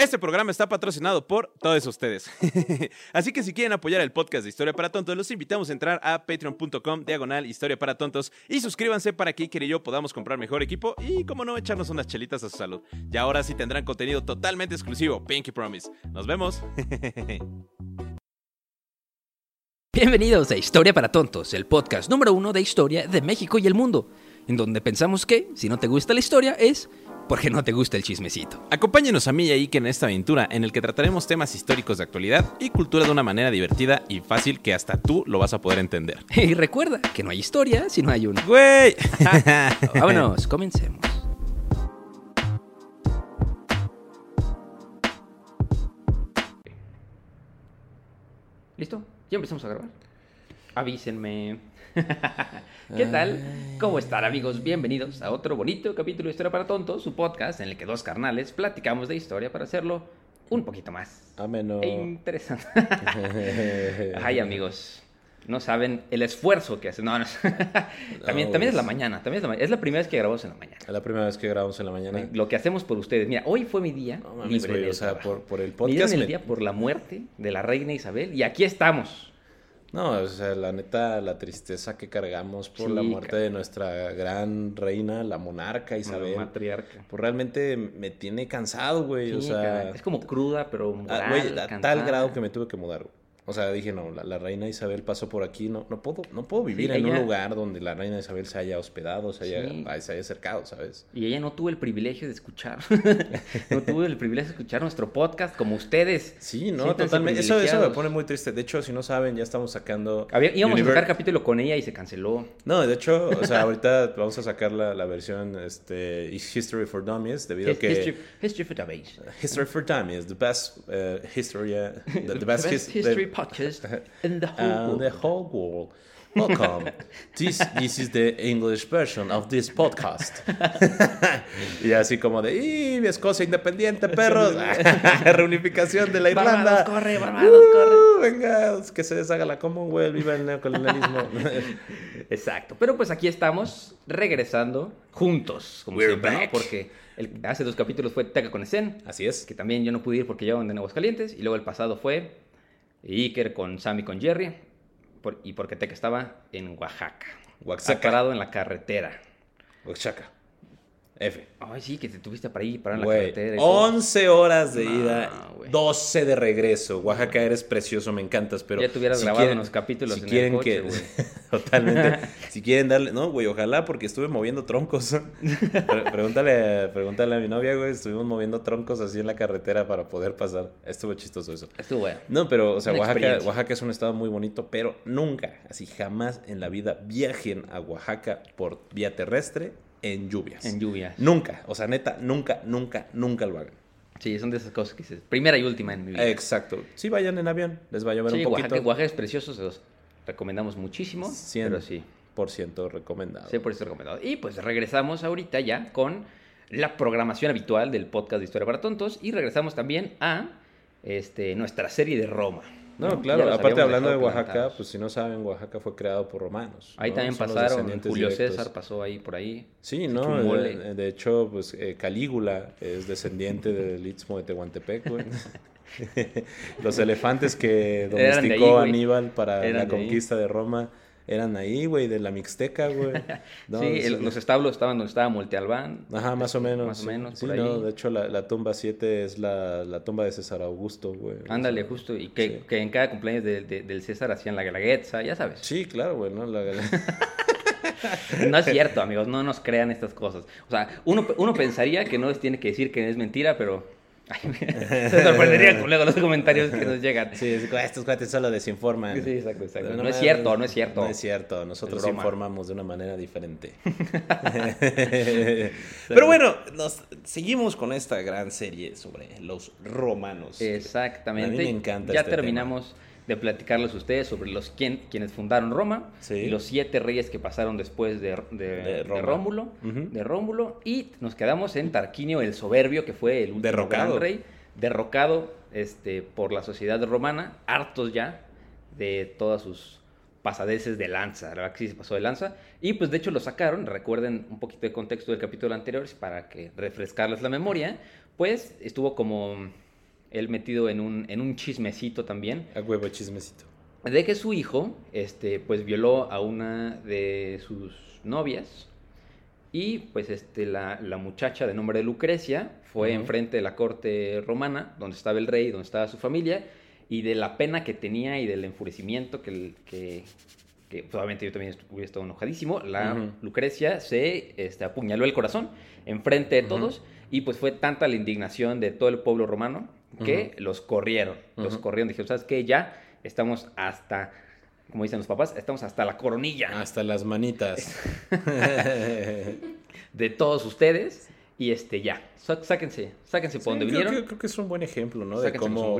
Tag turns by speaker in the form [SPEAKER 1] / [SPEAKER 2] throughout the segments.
[SPEAKER 1] Este programa está patrocinado por todos ustedes. Así que si quieren apoyar el podcast de Historia para Tontos, los invitamos a entrar a patreon.com diagonal Historia para Tontos y suscríbanse para que Iker y yo podamos comprar mejor equipo y, como no, echarnos unas chelitas a su salud. Y ahora sí tendrán contenido totalmente exclusivo, Pinky Promise. Nos vemos.
[SPEAKER 2] Bienvenidos a Historia para Tontos, el podcast número uno de historia de México y el mundo, en donde pensamos que, si no te gusta la historia, es porque no te gusta el chismecito.
[SPEAKER 1] Acompáñenos a mí y a Iker en esta aventura en el que trataremos temas históricos de actualidad y cultura de una manera divertida y fácil que hasta tú lo vas a poder entender.
[SPEAKER 2] Y recuerda que no hay historia si no hay una.
[SPEAKER 1] ¡Güey!
[SPEAKER 2] Vámonos, comencemos. ¿Listo? ¿Ya empezamos a grabar? Avísenme. ¿Qué tal? ¿Cómo están amigos? Bienvenidos a otro bonito capítulo de Historia para Tontos, su podcast en el que dos carnales platicamos de historia para hacerlo un poquito más
[SPEAKER 3] Ameno.
[SPEAKER 2] e interesante. Ay amigos, no saben el esfuerzo que hacen. No, no. también,
[SPEAKER 3] No,
[SPEAKER 2] también es la mañana, también es la, es la primera vez que grabamos en la mañana.
[SPEAKER 3] Es la primera vez que grabamos en la mañana.
[SPEAKER 2] Lo que hacemos por ustedes. Mira, hoy fue mi día
[SPEAKER 3] No mames,
[SPEAKER 2] libre
[SPEAKER 3] o sea, por, por el
[SPEAKER 2] Me dieron
[SPEAKER 3] podcast.
[SPEAKER 2] el
[SPEAKER 3] me-
[SPEAKER 2] día por la muerte de la reina Isabel y aquí estamos.
[SPEAKER 3] No, o sea, la neta, la tristeza que cargamos por
[SPEAKER 2] Sí,
[SPEAKER 3] la muerte de nuestra gran reina, la monarca Isabel.
[SPEAKER 2] La matriarca.
[SPEAKER 3] Pues realmente me tiene cansado, güey. o sea,
[SPEAKER 2] es como cruda, pero
[SPEAKER 3] a,
[SPEAKER 2] moral,
[SPEAKER 3] güey, a tal grado que me tuve que mudar, güey. O sea, dije, no, la, la reina Isabel pasó por aquí, no, no puedo, no puedo vivir en
[SPEAKER 2] ella-
[SPEAKER 3] un lugar donde la reina Isabel se haya hospedado, se haya,
[SPEAKER 2] Sí.
[SPEAKER 3] se haya acercado, ¿sabes?
[SPEAKER 2] Y ella no tuvo el privilegio de escuchar. no tuvo el privilegio de escuchar nuestro podcast como ustedes.
[SPEAKER 3] Sí, no,
[SPEAKER 2] Siéntanse
[SPEAKER 3] totalmente. Eso, eso me pone muy triste. De hecho, si no saben, ya estamos sacando.
[SPEAKER 2] Había- íbamos
[SPEAKER 3] Univer-
[SPEAKER 2] a sacar capítulo con ella y se canceló.
[SPEAKER 3] No, de hecho, o sea, ahorita vamos a sacar la, la versión este, History for Dummies, debido a que.
[SPEAKER 2] History, history for Dummies.
[SPEAKER 3] History for Dummies, the best uh, history, uh, the, the
[SPEAKER 2] The
[SPEAKER 3] best,
[SPEAKER 2] best
[SPEAKER 3] his-
[SPEAKER 2] history
[SPEAKER 3] the-
[SPEAKER 2] podcast in the whole
[SPEAKER 3] uh,
[SPEAKER 2] world.
[SPEAKER 3] the whole world. Welcome. this, this is the English version of this podcast. y así como de, ¡y Escocia independiente, perros! Reunificación de la Irlanda.
[SPEAKER 2] Barbados, corre, Barbados, corre.
[SPEAKER 3] Uh, Venga, que se deshaga la Commonwealth, viva el neocolonialismo.
[SPEAKER 2] Exacto. Pero pues aquí estamos regresando juntos, como
[SPEAKER 3] We're
[SPEAKER 2] siempre, ¿no?
[SPEAKER 3] back.
[SPEAKER 2] Porque el- hace dos capítulos fue Teca con Esen,
[SPEAKER 3] Así es.
[SPEAKER 2] que también yo no pude ir porque yo ando en Aguascalientes. Y luego el pasado fue Iker con Sam y con Jerry. por- y porque Teca estaba en Oaxaca.
[SPEAKER 3] Oaxaca.
[SPEAKER 2] Parado en la carretera.
[SPEAKER 3] Oaxaca. F.
[SPEAKER 2] Ay, sí, que te tuviste para parar en la
[SPEAKER 3] Güey,
[SPEAKER 2] carretera. y todo.
[SPEAKER 3] 11 horas de
[SPEAKER 2] No,
[SPEAKER 3] ida,
[SPEAKER 2] güey.
[SPEAKER 3] 12 de regreso. Oaxaca, eres precioso, me encantas, pero...
[SPEAKER 2] Ya te hubieras grabado unos capítulos
[SPEAKER 3] si
[SPEAKER 2] en el
[SPEAKER 3] quieren
[SPEAKER 2] coche,
[SPEAKER 3] que,
[SPEAKER 2] güey.
[SPEAKER 3] Totalmente. si quieren darle... No, güey, ojalá, porque estuve moviendo troncos. Pre- pregúntale, pregúntale a mi novia, güey. Estuvimos moviendo troncos así en la carretera para poder pasar. Estuvo chistoso eso.
[SPEAKER 2] Estuvo bueno.
[SPEAKER 3] No, pero, o sea, Oaxaca. Oaxaca es un estado muy bonito, pero nunca, así jamás en la vida viajen a Oaxaca por vía terrestre en lluvias.
[SPEAKER 2] En lluvias.
[SPEAKER 3] Nunca, o sea, neta, nunca, nunca, nunca lo hagan.
[SPEAKER 2] Sí, son de esas cosas que dices. Primera y última en mi vida.
[SPEAKER 3] Exacto. Si vayan en avión, les va a llover
[SPEAKER 2] Sí,
[SPEAKER 3] un poquito.
[SPEAKER 2] Oaxaca, Oaxaca es precioso, se los recomendamos muchísimo.
[SPEAKER 3] 100%.
[SPEAKER 2] Pero sí,
[SPEAKER 3] Por ciento recomendado.
[SPEAKER 2] sí, por eso recomendado. Y pues regresamos ahorita ya con la programación habitual del podcast de Historia para Tontos y regresamos también a este, nuestra serie de Roma.
[SPEAKER 3] No, claro, aparte hablando de Oaxaca,
[SPEAKER 2] plantados.
[SPEAKER 3] pues si no saben, Oaxaca fue creado por romanos.
[SPEAKER 2] Ahí
[SPEAKER 3] ¿no?
[SPEAKER 2] también
[SPEAKER 3] Son
[SPEAKER 2] pasaron, Julio
[SPEAKER 3] directos.
[SPEAKER 2] César pasó ahí por ahí.
[SPEAKER 3] Sí, ¿no? De, de hecho, pues eh, Calígula es descendiente del Istmo de Tehuantepec, güey. Los elefantes que
[SPEAKER 2] ahí,
[SPEAKER 3] domesticó. Aníbal para
[SPEAKER 2] Eran
[SPEAKER 3] la
[SPEAKER 2] de
[SPEAKER 3] conquista de Roma eran ahí, güey, de la Mixteca, güey. No,
[SPEAKER 2] sí, el-
[SPEAKER 3] sí.
[SPEAKER 2] los establos estaban donde estaba Monte Albán.
[SPEAKER 3] Ajá, más o
[SPEAKER 2] Este,
[SPEAKER 3] menos.
[SPEAKER 2] Más o
[SPEAKER 3] sí.
[SPEAKER 2] menos,
[SPEAKER 3] Sí,
[SPEAKER 2] por
[SPEAKER 3] no,
[SPEAKER 2] ahí.
[SPEAKER 3] de hecho la, la tumba 7 es la, la tumba de César Augusto, güey.
[SPEAKER 2] Ándale, justo. Y que,
[SPEAKER 3] sí.
[SPEAKER 2] que en cada cumpleaños de- de- del César hacían la galaguetza, ya sabes.
[SPEAKER 3] Sí, claro, güey, ¿no? La-
[SPEAKER 2] No es cierto, amigos, no nos crean estas cosas. O sea, uno, uno pensaría que no les tiene que decir que es mentira, pero Se sorprendería con luego los comentarios que nos llegan.
[SPEAKER 3] Sí, es- estos cuates solo desinforman.
[SPEAKER 2] Sí, exacto, exacto.
[SPEAKER 3] Pero
[SPEAKER 2] No es cierto, no es cierto.
[SPEAKER 3] No es cierto, nosotros informamos de una manera diferente. Pero bueno, nos seguimos con esta gran serie sobre los romanos.
[SPEAKER 2] Exactamente.
[SPEAKER 3] A mí me encanta
[SPEAKER 2] Ya
[SPEAKER 3] este
[SPEAKER 2] terminamos de platicarles a ustedes sobre los quien- quienes fundaron Roma
[SPEAKER 3] Sí.
[SPEAKER 2] y los siete reyes que pasaron después de, de-
[SPEAKER 3] De
[SPEAKER 2] de
[SPEAKER 3] Roma.
[SPEAKER 2] Rómulo, de Rómulo y nos quedamos en Tarquinio el soberbio que fue el último
[SPEAKER 3] Derrocado.
[SPEAKER 2] gran rey derrocado este, por la sociedad romana, hartos ya de todas sus pasadeces de lanza, la verdad que sí se pasó de lanza y pues de hecho lo sacaron, recuerden un poquito de contexto del capítulo anterior para que refrescarles la memoria, pues estuvo como él metido en un, en un chismecito también,
[SPEAKER 3] A huevo chismecito.
[SPEAKER 2] de que su hijo, este, pues violó a una de sus novias y pues este, la, la muchacha de nombre de Lucrecia fue
[SPEAKER 3] Ujú.
[SPEAKER 2] enfrente de la corte romana, donde estaba el rey, donde estaba su familia, y de la pena que tenía y del enfurecimiento que, que, que pues, obviamente yo también hubiera estado enojadísimo, la. Lucrecia se este, apuñaló el corazón enfrente de todos y pues fue tanta la indignación de todo el pueblo romano que los corrieron, los corrieron, dijeron, ¿sabes qué? Ya estamos hasta, como dicen los papás, estamos hasta la coronilla
[SPEAKER 3] Hasta las manitas.
[SPEAKER 2] de todos ustedes y este ya, Sá- sáquense, sáquense por donde
[SPEAKER 3] Sí, creo,
[SPEAKER 2] vinieron,
[SPEAKER 3] que- creo que es un buen ejemplo, ¿no? De
[SPEAKER 2] sáquense
[SPEAKER 3] cómo,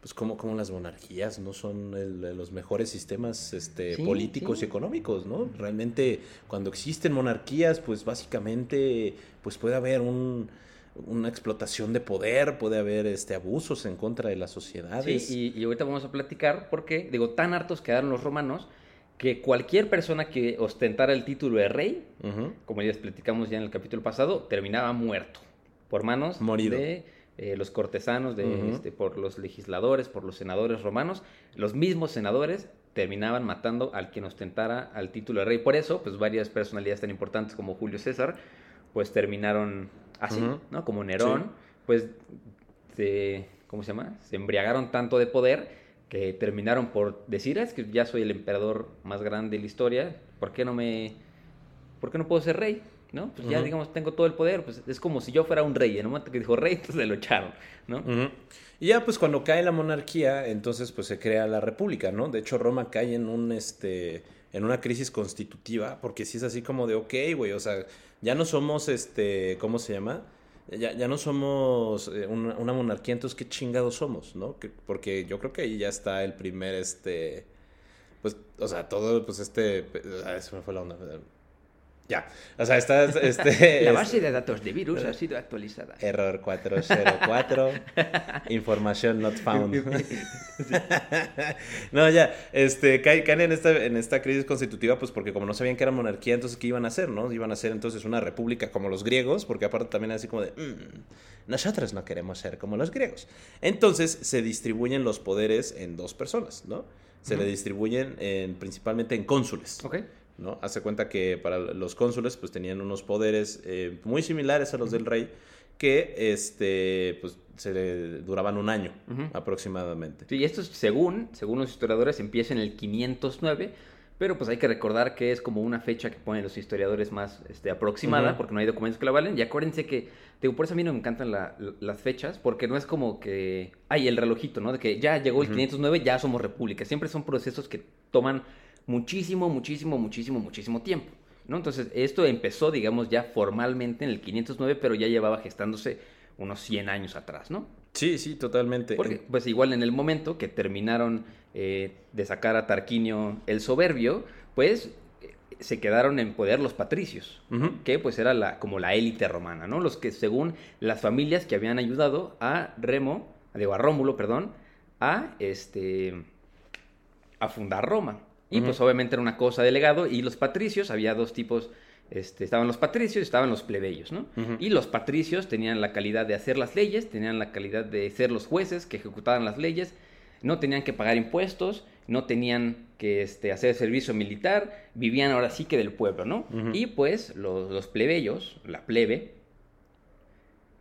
[SPEAKER 3] pues como, como las monarquías no son el- los mejores sistemas este,
[SPEAKER 2] Sí,
[SPEAKER 3] políticos
[SPEAKER 2] sí.
[SPEAKER 3] y económicos, ¿no? Realmente cuando existen monarquías, pues básicamente pues puede haber un- una explotación de poder, puede haber este, abusos en contra de las sociedades.
[SPEAKER 2] Sí, y, y ahorita vamos a platicar porque, digo, tan hartos quedaron los romanos que cualquier persona que ostentara el título de rey, como ya les platicamos ya en el capítulo pasado, terminaba muerto por manos
[SPEAKER 3] Morido.
[SPEAKER 2] de eh, los cortesanos, de, este, por los legisladores, por los senadores romanos. Los mismos senadores terminaban matando al quien ostentara al título de rey. Por eso, pues varias personalidades tan importantes como Julio César, pues terminaron así. ¿no? Como Nerón,
[SPEAKER 3] Sí.
[SPEAKER 2] pues se, ¿cómo se llama? Se embriagaron tanto de poder que terminaron por decir, "Ah, es que ya soy el emperador más grande de la historia, ¿por qué no me, por qué no puedo ser rey? ¿No? Pues ya, digamos, tengo todo el poder, pues es como si yo fuera un rey, en el momento que dijo rey, entonces lo echaron, ¿no?
[SPEAKER 3] Y ya pues cuando cae la monarquía, entonces pues se crea la república, ¿no? De hecho Roma cae en un este en una crisis constitutiva, porque si es así como de, ok, güey, o sea, ya no somos este, ¿cómo se llama? Ya, ya no somos eh, una, monarquía, entonces qué chingados somos, ¿no? Que- porque yo creo que ahí ya está el primer este pues, o sea, todo, pues este, ah, se me fue la onda. Ya, o sea, está este...
[SPEAKER 2] La base de datos de virus ha sido actualizada.
[SPEAKER 3] Error 404. Información not found. no, ya. Este, caen, en, esta, en esta crisis constitutiva, pues porque como no sabían que era monarquía, entonces ¿qué iban a hacer, no? Iban a ser entonces una república como los griegos, porque aparte también así como de, "Mm, nosotros no queremos ser como los griegos. Entonces se distribuyen los poderes en dos personas, ¿no? Se le distribuyen en, principalmente en cónsules.
[SPEAKER 2] Ok.
[SPEAKER 3] ¿No? Hace cuenta que para los cónsules pues tenían unos poderes eh, muy similares a los del rey que este pues se le duraban un año aproximadamente.
[SPEAKER 2] Sí, esto es según, según los historiadores empieza en el 509, pero pues hay que recordar que es como una fecha que ponen los historiadores más este, aproximada, porque no hay documentos que la valen. Y acuérdense que, digo, por eso a mí no me encantan la- las fechas, porque no es como que hay el relojito, ¿no? De que ya llegó el 509, ya somos república. Siempre son procesos que toman muchísimo, muchísimo, muchísimo, muchísimo tiempo. ¿no? Entonces, esto empezó, digamos, ya formalmente en el 509, pero ya llevaba gestándose unos 100 años atrás, ¿no?
[SPEAKER 3] Sí, sí, totalmente.
[SPEAKER 2] Porque, pues igual en el momento que terminaron eh, de sacar a Tarquinio el soberbio, pues eh, se quedaron en poder los patricios, que pues era la, como la élite romana, ¿no? Los que según las familias que habían ayudado a Remo, digo, a Rómulo, perdón, a este a fundar Roma. Y pues obviamente era una cosa de legado y los patricios, había dos tipos, este, estaban los patricios y estaban los plebeyos, ¿no? Y los patricios tenían la calidad de hacer las leyes, tenían la calidad de ser los jueces que ejecutaban las leyes, no tenían que pagar impuestos, no tenían que este, hacer servicio militar, vivían ahora sí que del pueblo, ¿no? Y pues los, los plebeyos, la plebe,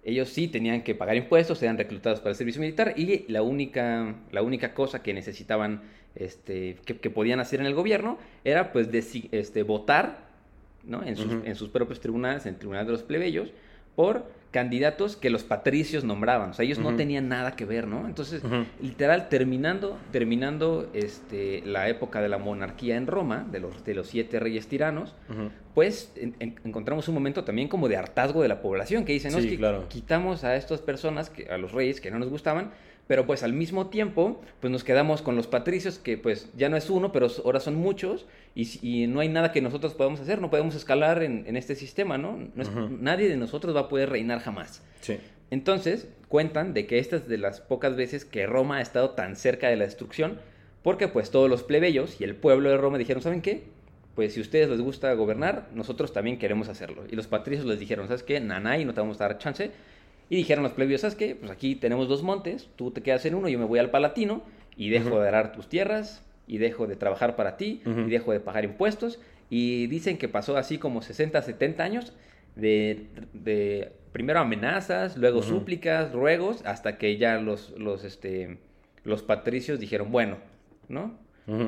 [SPEAKER 2] ellos sí tenían que pagar impuestos, eran reclutados para el servicio militar y la única, la única cosa que necesitaban, este, que, que podían hacer en el gobierno era pues este, votar ¿no? en, sus,
[SPEAKER 3] Ujú.
[SPEAKER 2] en sus propios tribunales, en el tribunal de los plebeyos, por candidatos que los patricios nombraban. O sea, ellos no tenían nada que ver, ¿no? Entonces, literal, terminando, terminando este, la época de la monarquía en Roma, de los, de los siete reyes tiranos, pues en- en- encontramos un momento también como de hartazgo de la población, que dicen, no,
[SPEAKER 3] Sí,
[SPEAKER 2] es que
[SPEAKER 3] claro.
[SPEAKER 2] quitamos a estas personas, que, a los reyes que no nos gustaban, pero pues al mismo tiempo, pues nos quedamos con los patricios, que pues ya no es uno, pero ahora son muchos, y, y no hay nada que nosotros podamos hacer, no podemos escalar en, en este sistema, ¿no? No es- Nadie de nosotros va a poder reinar jamás.
[SPEAKER 3] Sí.
[SPEAKER 2] Entonces, cuentan de que esta es de las pocas veces que Roma ha estado tan cerca de la destrucción, porque pues todos los plebeyos y el pueblo de Roma dijeron, ¿saben qué? Pues si a ustedes les gusta gobernar, nosotros también queremos hacerlo. Y los patricios les dijeron, ¿sabes qué? Nanay, no te vamos a dar chance. Y dijeron los plebeyos, ¿sabes qué? Pues aquí tenemos dos montes, tú te quedas en uno, yo me voy al Palatino y dejo de arar tus tierras y dejo de trabajar para ti y dejo de pagar impuestos. Y dicen que pasó así como 60, 70 años de, de primero amenazas, luego súplicas, ruegos, hasta que ya los, los, este, los patricios dijeron, bueno, ¿no?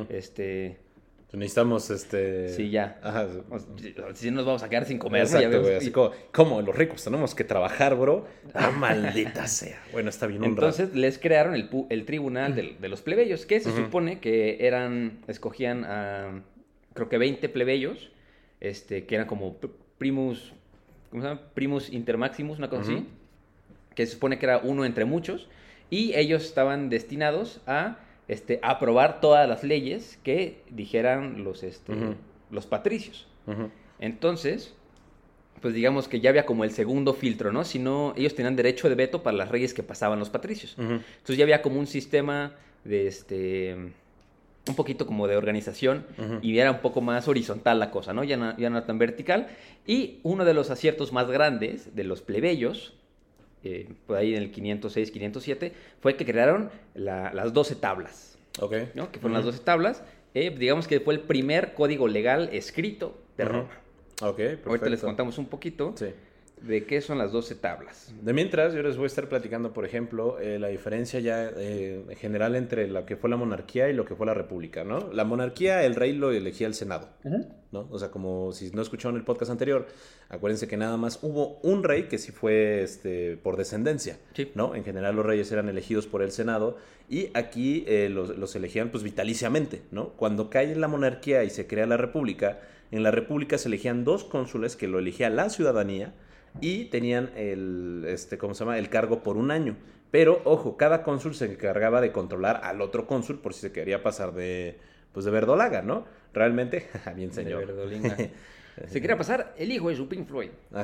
[SPEAKER 2] Este,
[SPEAKER 3] Necesitamos este.
[SPEAKER 2] sí, ya.
[SPEAKER 3] Ajá.
[SPEAKER 2] Si nos vamos a quedar sin comer,
[SPEAKER 3] Exacto, güey. Así como, ¿cómo? Los ricos tenemos que trabajar, bro. Ah, maldita sea. Bueno, está bien rato.
[SPEAKER 2] Entonces les crearon el, el tribunal del- de, los plebeyos, que se supone que eran, escogían a, creo que 20 plebeyos, este, que eran como pr- primus, ¿cómo se llama? Primus intermaximus, una cosa así, que se supone que era uno entre muchos, y ellos estaban destinados a este, aprobar todas las leyes que dijeran los, este, los patricios. Entonces, pues digamos que ya había como el segundo filtro, ¿no? Si no, ellos tenían derecho de veto para las leyes que pasaban los patricios. Entonces ya había como un sistema de este un poquito como de organización y era un poco más horizontal la cosa, ¿no? Ya no, ya no era tan vertical. Y uno de los aciertos más grandes de los plebeyos, eh, por ahí en el 506, 507, fue que crearon la- las 12 tablas,
[SPEAKER 3] Ok.
[SPEAKER 2] ¿no? Que fueron las 12 tablas. Eh, digamos que fue el primer código legal escrito de. Roma.
[SPEAKER 3] Ok, perfecto.
[SPEAKER 2] Ahorita les contamos un poquito
[SPEAKER 3] Sí.
[SPEAKER 2] De qué son las 12 tablas.
[SPEAKER 3] De mientras, yo les voy a estar platicando, por ejemplo, eh, la diferencia ya eh, en general entre lo que fue la monarquía y lo que fue la república, ¿no? La monarquía, el rey lo elegía el Senado, ¿no? O sea, como si no escucharon el podcast anterior, acuérdense que nada más hubo un rey que sí fue este, por descendencia,
[SPEAKER 2] Sí.
[SPEAKER 3] ¿no? En general los reyes eran elegidos por el Senado y aquí eh, los, los elegían pues vitaliciamente, ¿no? Cuando cae la monarquía y se crea la república, en la república se elegían dos cónsules que lo elegía la ciudadanía y tenían el, este, ¿cómo se llama? El cargo por un año. Pero, ojo, cada cónsul se encargaba de controlar al otro cónsul por si se quería pasar de, pues, de verdolaga, ¿no? Realmente, bien señor.
[SPEAKER 2] De. Se quería pasar el hijo de su Pink Floyd.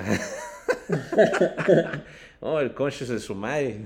[SPEAKER 3] Oh, el conche de su madre.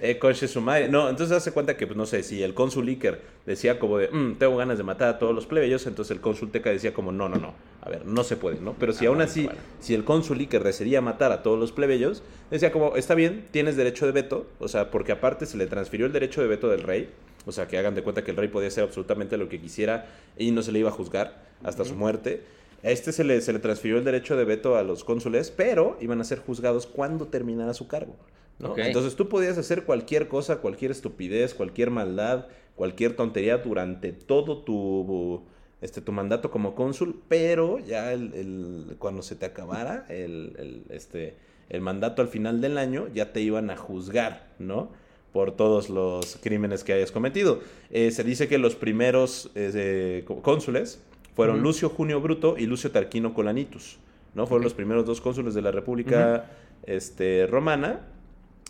[SPEAKER 3] el conche de su madre. No, entonces hace cuenta que, pues no sé, si el cónsul Iker decía como de, "Mm, tengo ganas de matar a todos los plebeyos, entonces el cónsul Teca decía como, no, no, no. A ver, no se puede, ¿no? Pero si
[SPEAKER 2] Ah,
[SPEAKER 3] aún
[SPEAKER 2] bueno,
[SPEAKER 3] así,
[SPEAKER 2] bueno.
[SPEAKER 3] si el cónsul Iker decidía matar a todos los plebeyos, decía como, está bien, tienes derecho de veto, o sea, porque aparte se le transfirió el derecho de veto del rey, o sea, que hagan de cuenta que el rey podía hacer absolutamente lo que quisiera y no se le iba a juzgar hasta su muerte. A este se le, se le transfirió el derecho de veto a los cónsules, pero iban a ser juzgados cuando terminara su cargo. ¿no? Entonces tú podías hacer cualquier cosa, cualquier estupidez, cualquier maldad, cualquier tontería durante todo tu, este, tu mandato como cónsul, pero ya el, el- cuando se te acabara el, el, este, el mandato al final del año, ya te iban a juzgar, ¿no? Por todos los crímenes que hayas cometido. Eh, se dice que los primeros eh, cónsules fueron. Lucio Junio Bruto y Lucio Tarquino Colanitus, ¿no? Fueron los primeros dos cónsules de la República este, Romana.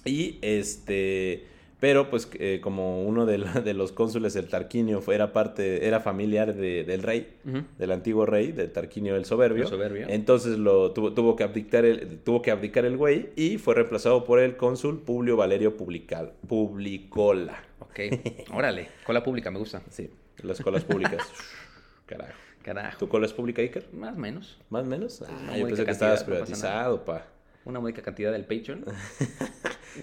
[SPEAKER 3] Y este, pero pues eh, como uno de, la- de los cónsules del Tarquinio fue- era parte, era familiar de- del rey, del antiguo rey, de Tarquinio el Soberbio.
[SPEAKER 2] El Soberbio.
[SPEAKER 3] Entonces lo tuvo, tuvo que abdicar el, tuvo que abdicar el güey y fue reemplazado por el cónsul Publio Valerio Publical, Publicola.
[SPEAKER 2] Ok, órale. Cola pública, me gusta.
[SPEAKER 3] Sí, las colas públicas. Carajo.
[SPEAKER 2] Carajo.
[SPEAKER 3] ¿Tu cola es pública, Iker?
[SPEAKER 2] Más o menos.
[SPEAKER 3] ¿Más o menos?
[SPEAKER 2] una
[SPEAKER 3] Ah, yo
[SPEAKER 2] módica
[SPEAKER 3] pensé que estabas
[SPEAKER 2] no
[SPEAKER 3] privatizado, pa.
[SPEAKER 2] Una módica cantidad del Patreon.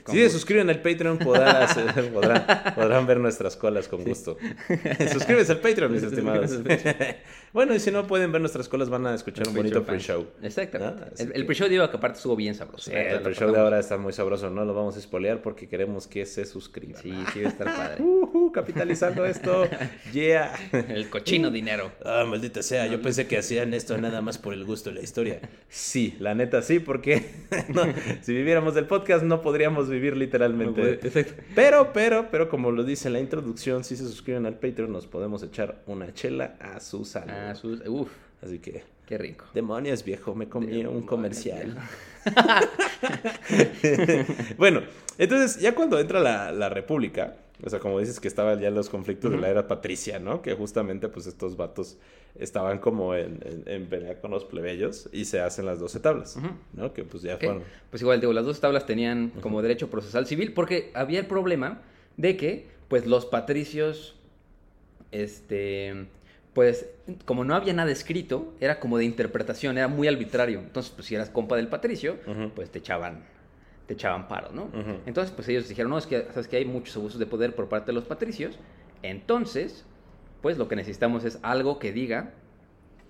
[SPEAKER 3] Si se suscriben al Patreon podrán, hacer- podrán, podrán ver nuestras colas con gusto. Suscríbete al Patreon, mis estimados. bueno, y si no pueden ver nuestras colas, van a escuchar un bonito pre-show.
[SPEAKER 2] Exactamente.
[SPEAKER 3] Ah,
[SPEAKER 2] el, pre-show digo que aparte estuvo bien sabroso.
[SPEAKER 3] Sí,
[SPEAKER 2] verdad,
[SPEAKER 3] el pre-show de ahora está muy sabroso, no lo vamos a spoilear porque queremos que se suscriban.
[SPEAKER 2] Sí, sí, va a estar padre.
[SPEAKER 3] Uh, capitalizando esto, yeah.
[SPEAKER 2] El cochino dinero.
[SPEAKER 3] Ah, maldita sea, yo pensé que hacían esto nada más por el gusto de la historia. Sí, la neta sí, porque no, si viviéramos del podcast no podríamos vivir literalmente. Pero, pero, pero como lo dice en la introducción, si se suscriben al Patreon nos podemos echar una chela a su salud.
[SPEAKER 2] Sus- uf,
[SPEAKER 3] Así que,
[SPEAKER 2] qué rico.
[SPEAKER 3] demonios viejo, me comí un comercial. bueno, entonces ya cuando entra la, la República, o sea, como dices que estaban ya los conflictos de la era patricia, ¿no? Que justamente pues estos vatos estaban como en, en, en pelea con los plebeyos y se hacen las 12 tablas, ¿no? Que pues ya fueron...
[SPEAKER 2] Pues igual, digo, las dos tablas tenían como derecho procesal civil porque había el problema de que, pues, los patricios, este, pues, como no había nada escrito, era como de interpretación, era muy arbitrario. Entonces, pues, si eras compa del patricio, pues te echaban, te echaban paro, ¿no? Entonces, pues ellos dijeron, no, es que, sabes que hay muchos abusos de poder por parte de los patricios. Entonces, pues lo que necesitamos es algo que diga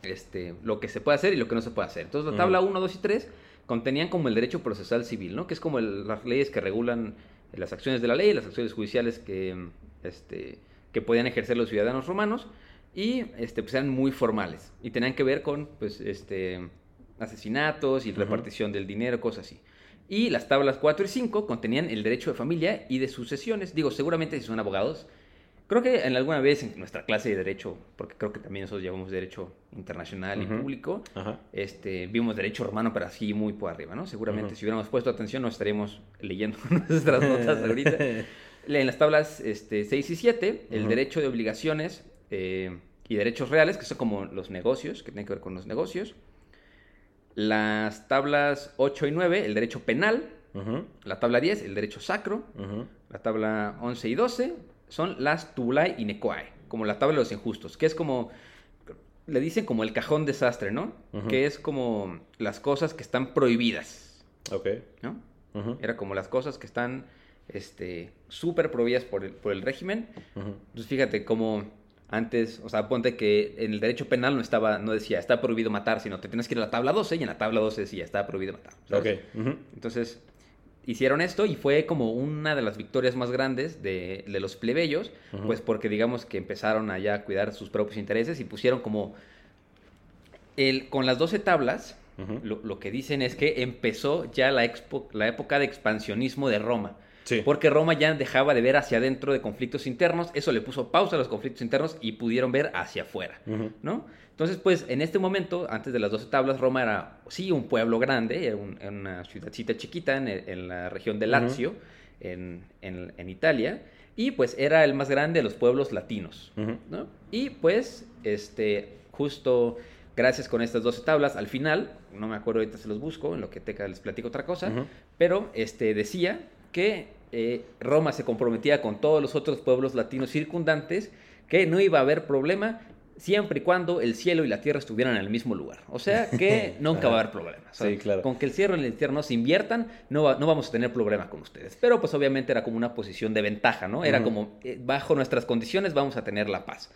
[SPEAKER 2] este, lo que se puede hacer y lo que no se puede hacer. Entonces, la tabla 1, 2 y 3 contenían como el derecho procesal civil, ¿no? Que es como el- las leyes que regulan las acciones de la ley, las acciones judiciales que, este, que podían ejercer los ciudadanos romanos y este, pues eran muy formales y tenían que ver con pues, este, asesinatos y repartición del dinero, cosas así. Y las tablas 4 y 5 contenían el derecho de familia y de sucesiones. Digo, seguramente si son abogados, creo que en alguna vez en nuestra clase de derecho, porque creo que también nosotros llevamos derecho internacional y
[SPEAKER 3] Ujú.
[SPEAKER 2] público,
[SPEAKER 3] Ajá.
[SPEAKER 2] este, vimos derecho romano, pero así muy por arriba, ¿no? Seguramente si hubiéramos puesto atención no estaríamos leyendo nuestras notas ahorita. En las tablas este, 6 y 7, el derecho de obligaciones eh, y derechos reales, que son como los negocios, que tienen que ver con los negocios. Las tablas 8 y 9, el derecho penal. La tabla 10, el derecho sacro. La tabla 11 y 12 son las tubulae y nequae, como la tabla de los injustos, que es como, le dicen como el cajón desastre, ¿no? Que es como las cosas que están prohibidas,
[SPEAKER 3] Ok.
[SPEAKER 2] ¿no? Era como las cosas que están este, súper prohibidas por el, por el régimen. Entonces fíjate cómo antes, o sea, ponte que en el derecho penal no estaba, no decía, está prohibido matar, sino te tienes que ir a la tabla 12 y en la tabla 12 decía, está prohibido matar. ¿sabes?
[SPEAKER 3] Ok. ujú.
[SPEAKER 2] Entonces, hicieron esto y fue como una de las victorias más grandes de, de los plebeyos, pues porque digamos que empezaron allá a cuidar sus propios intereses y pusieron como... El, con las 12 tablas, lo, lo que dicen es que empezó ya la, expo- la época de expansionismo de Roma.
[SPEAKER 3] Sí.
[SPEAKER 2] Porque Roma ya dejaba de ver hacia adentro de conflictos internos, eso le puso pausa a los conflictos internos y pudieron ver hacia afuera. ¿no? Entonces, pues, en este momento, antes de las 12 tablas, Roma era, sí, un pueblo grande, era, un- era una ciudadcita chiquita en, el- en la región de Lazio, en, en- en Italia, y pues era el más grande de los pueblos latinos,
[SPEAKER 3] Ujú.
[SPEAKER 2] ¿no? Y pues, este, justo gracias con estas 12 tablas, al final, no me acuerdo ahorita se los busco, en lo que Teca les platico otra cosa, pero este, decía que eh, Roma se comprometía con todos los otros pueblos latinos circundantes que no iba a haber problema siempre y cuando el cielo y la tierra estuvieran en el mismo lugar. O sea que nunca va a haber problema.
[SPEAKER 3] Sí, claro.
[SPEAKER 2] Con que el cielo y la tierra no se inviertan, no, va- no vamos a tener problema con ustedes. Pero pues obviamente era como una posición de ventaja, ¿no? Era como, eh, bajo nuestras condiciones vamos a tener la paz.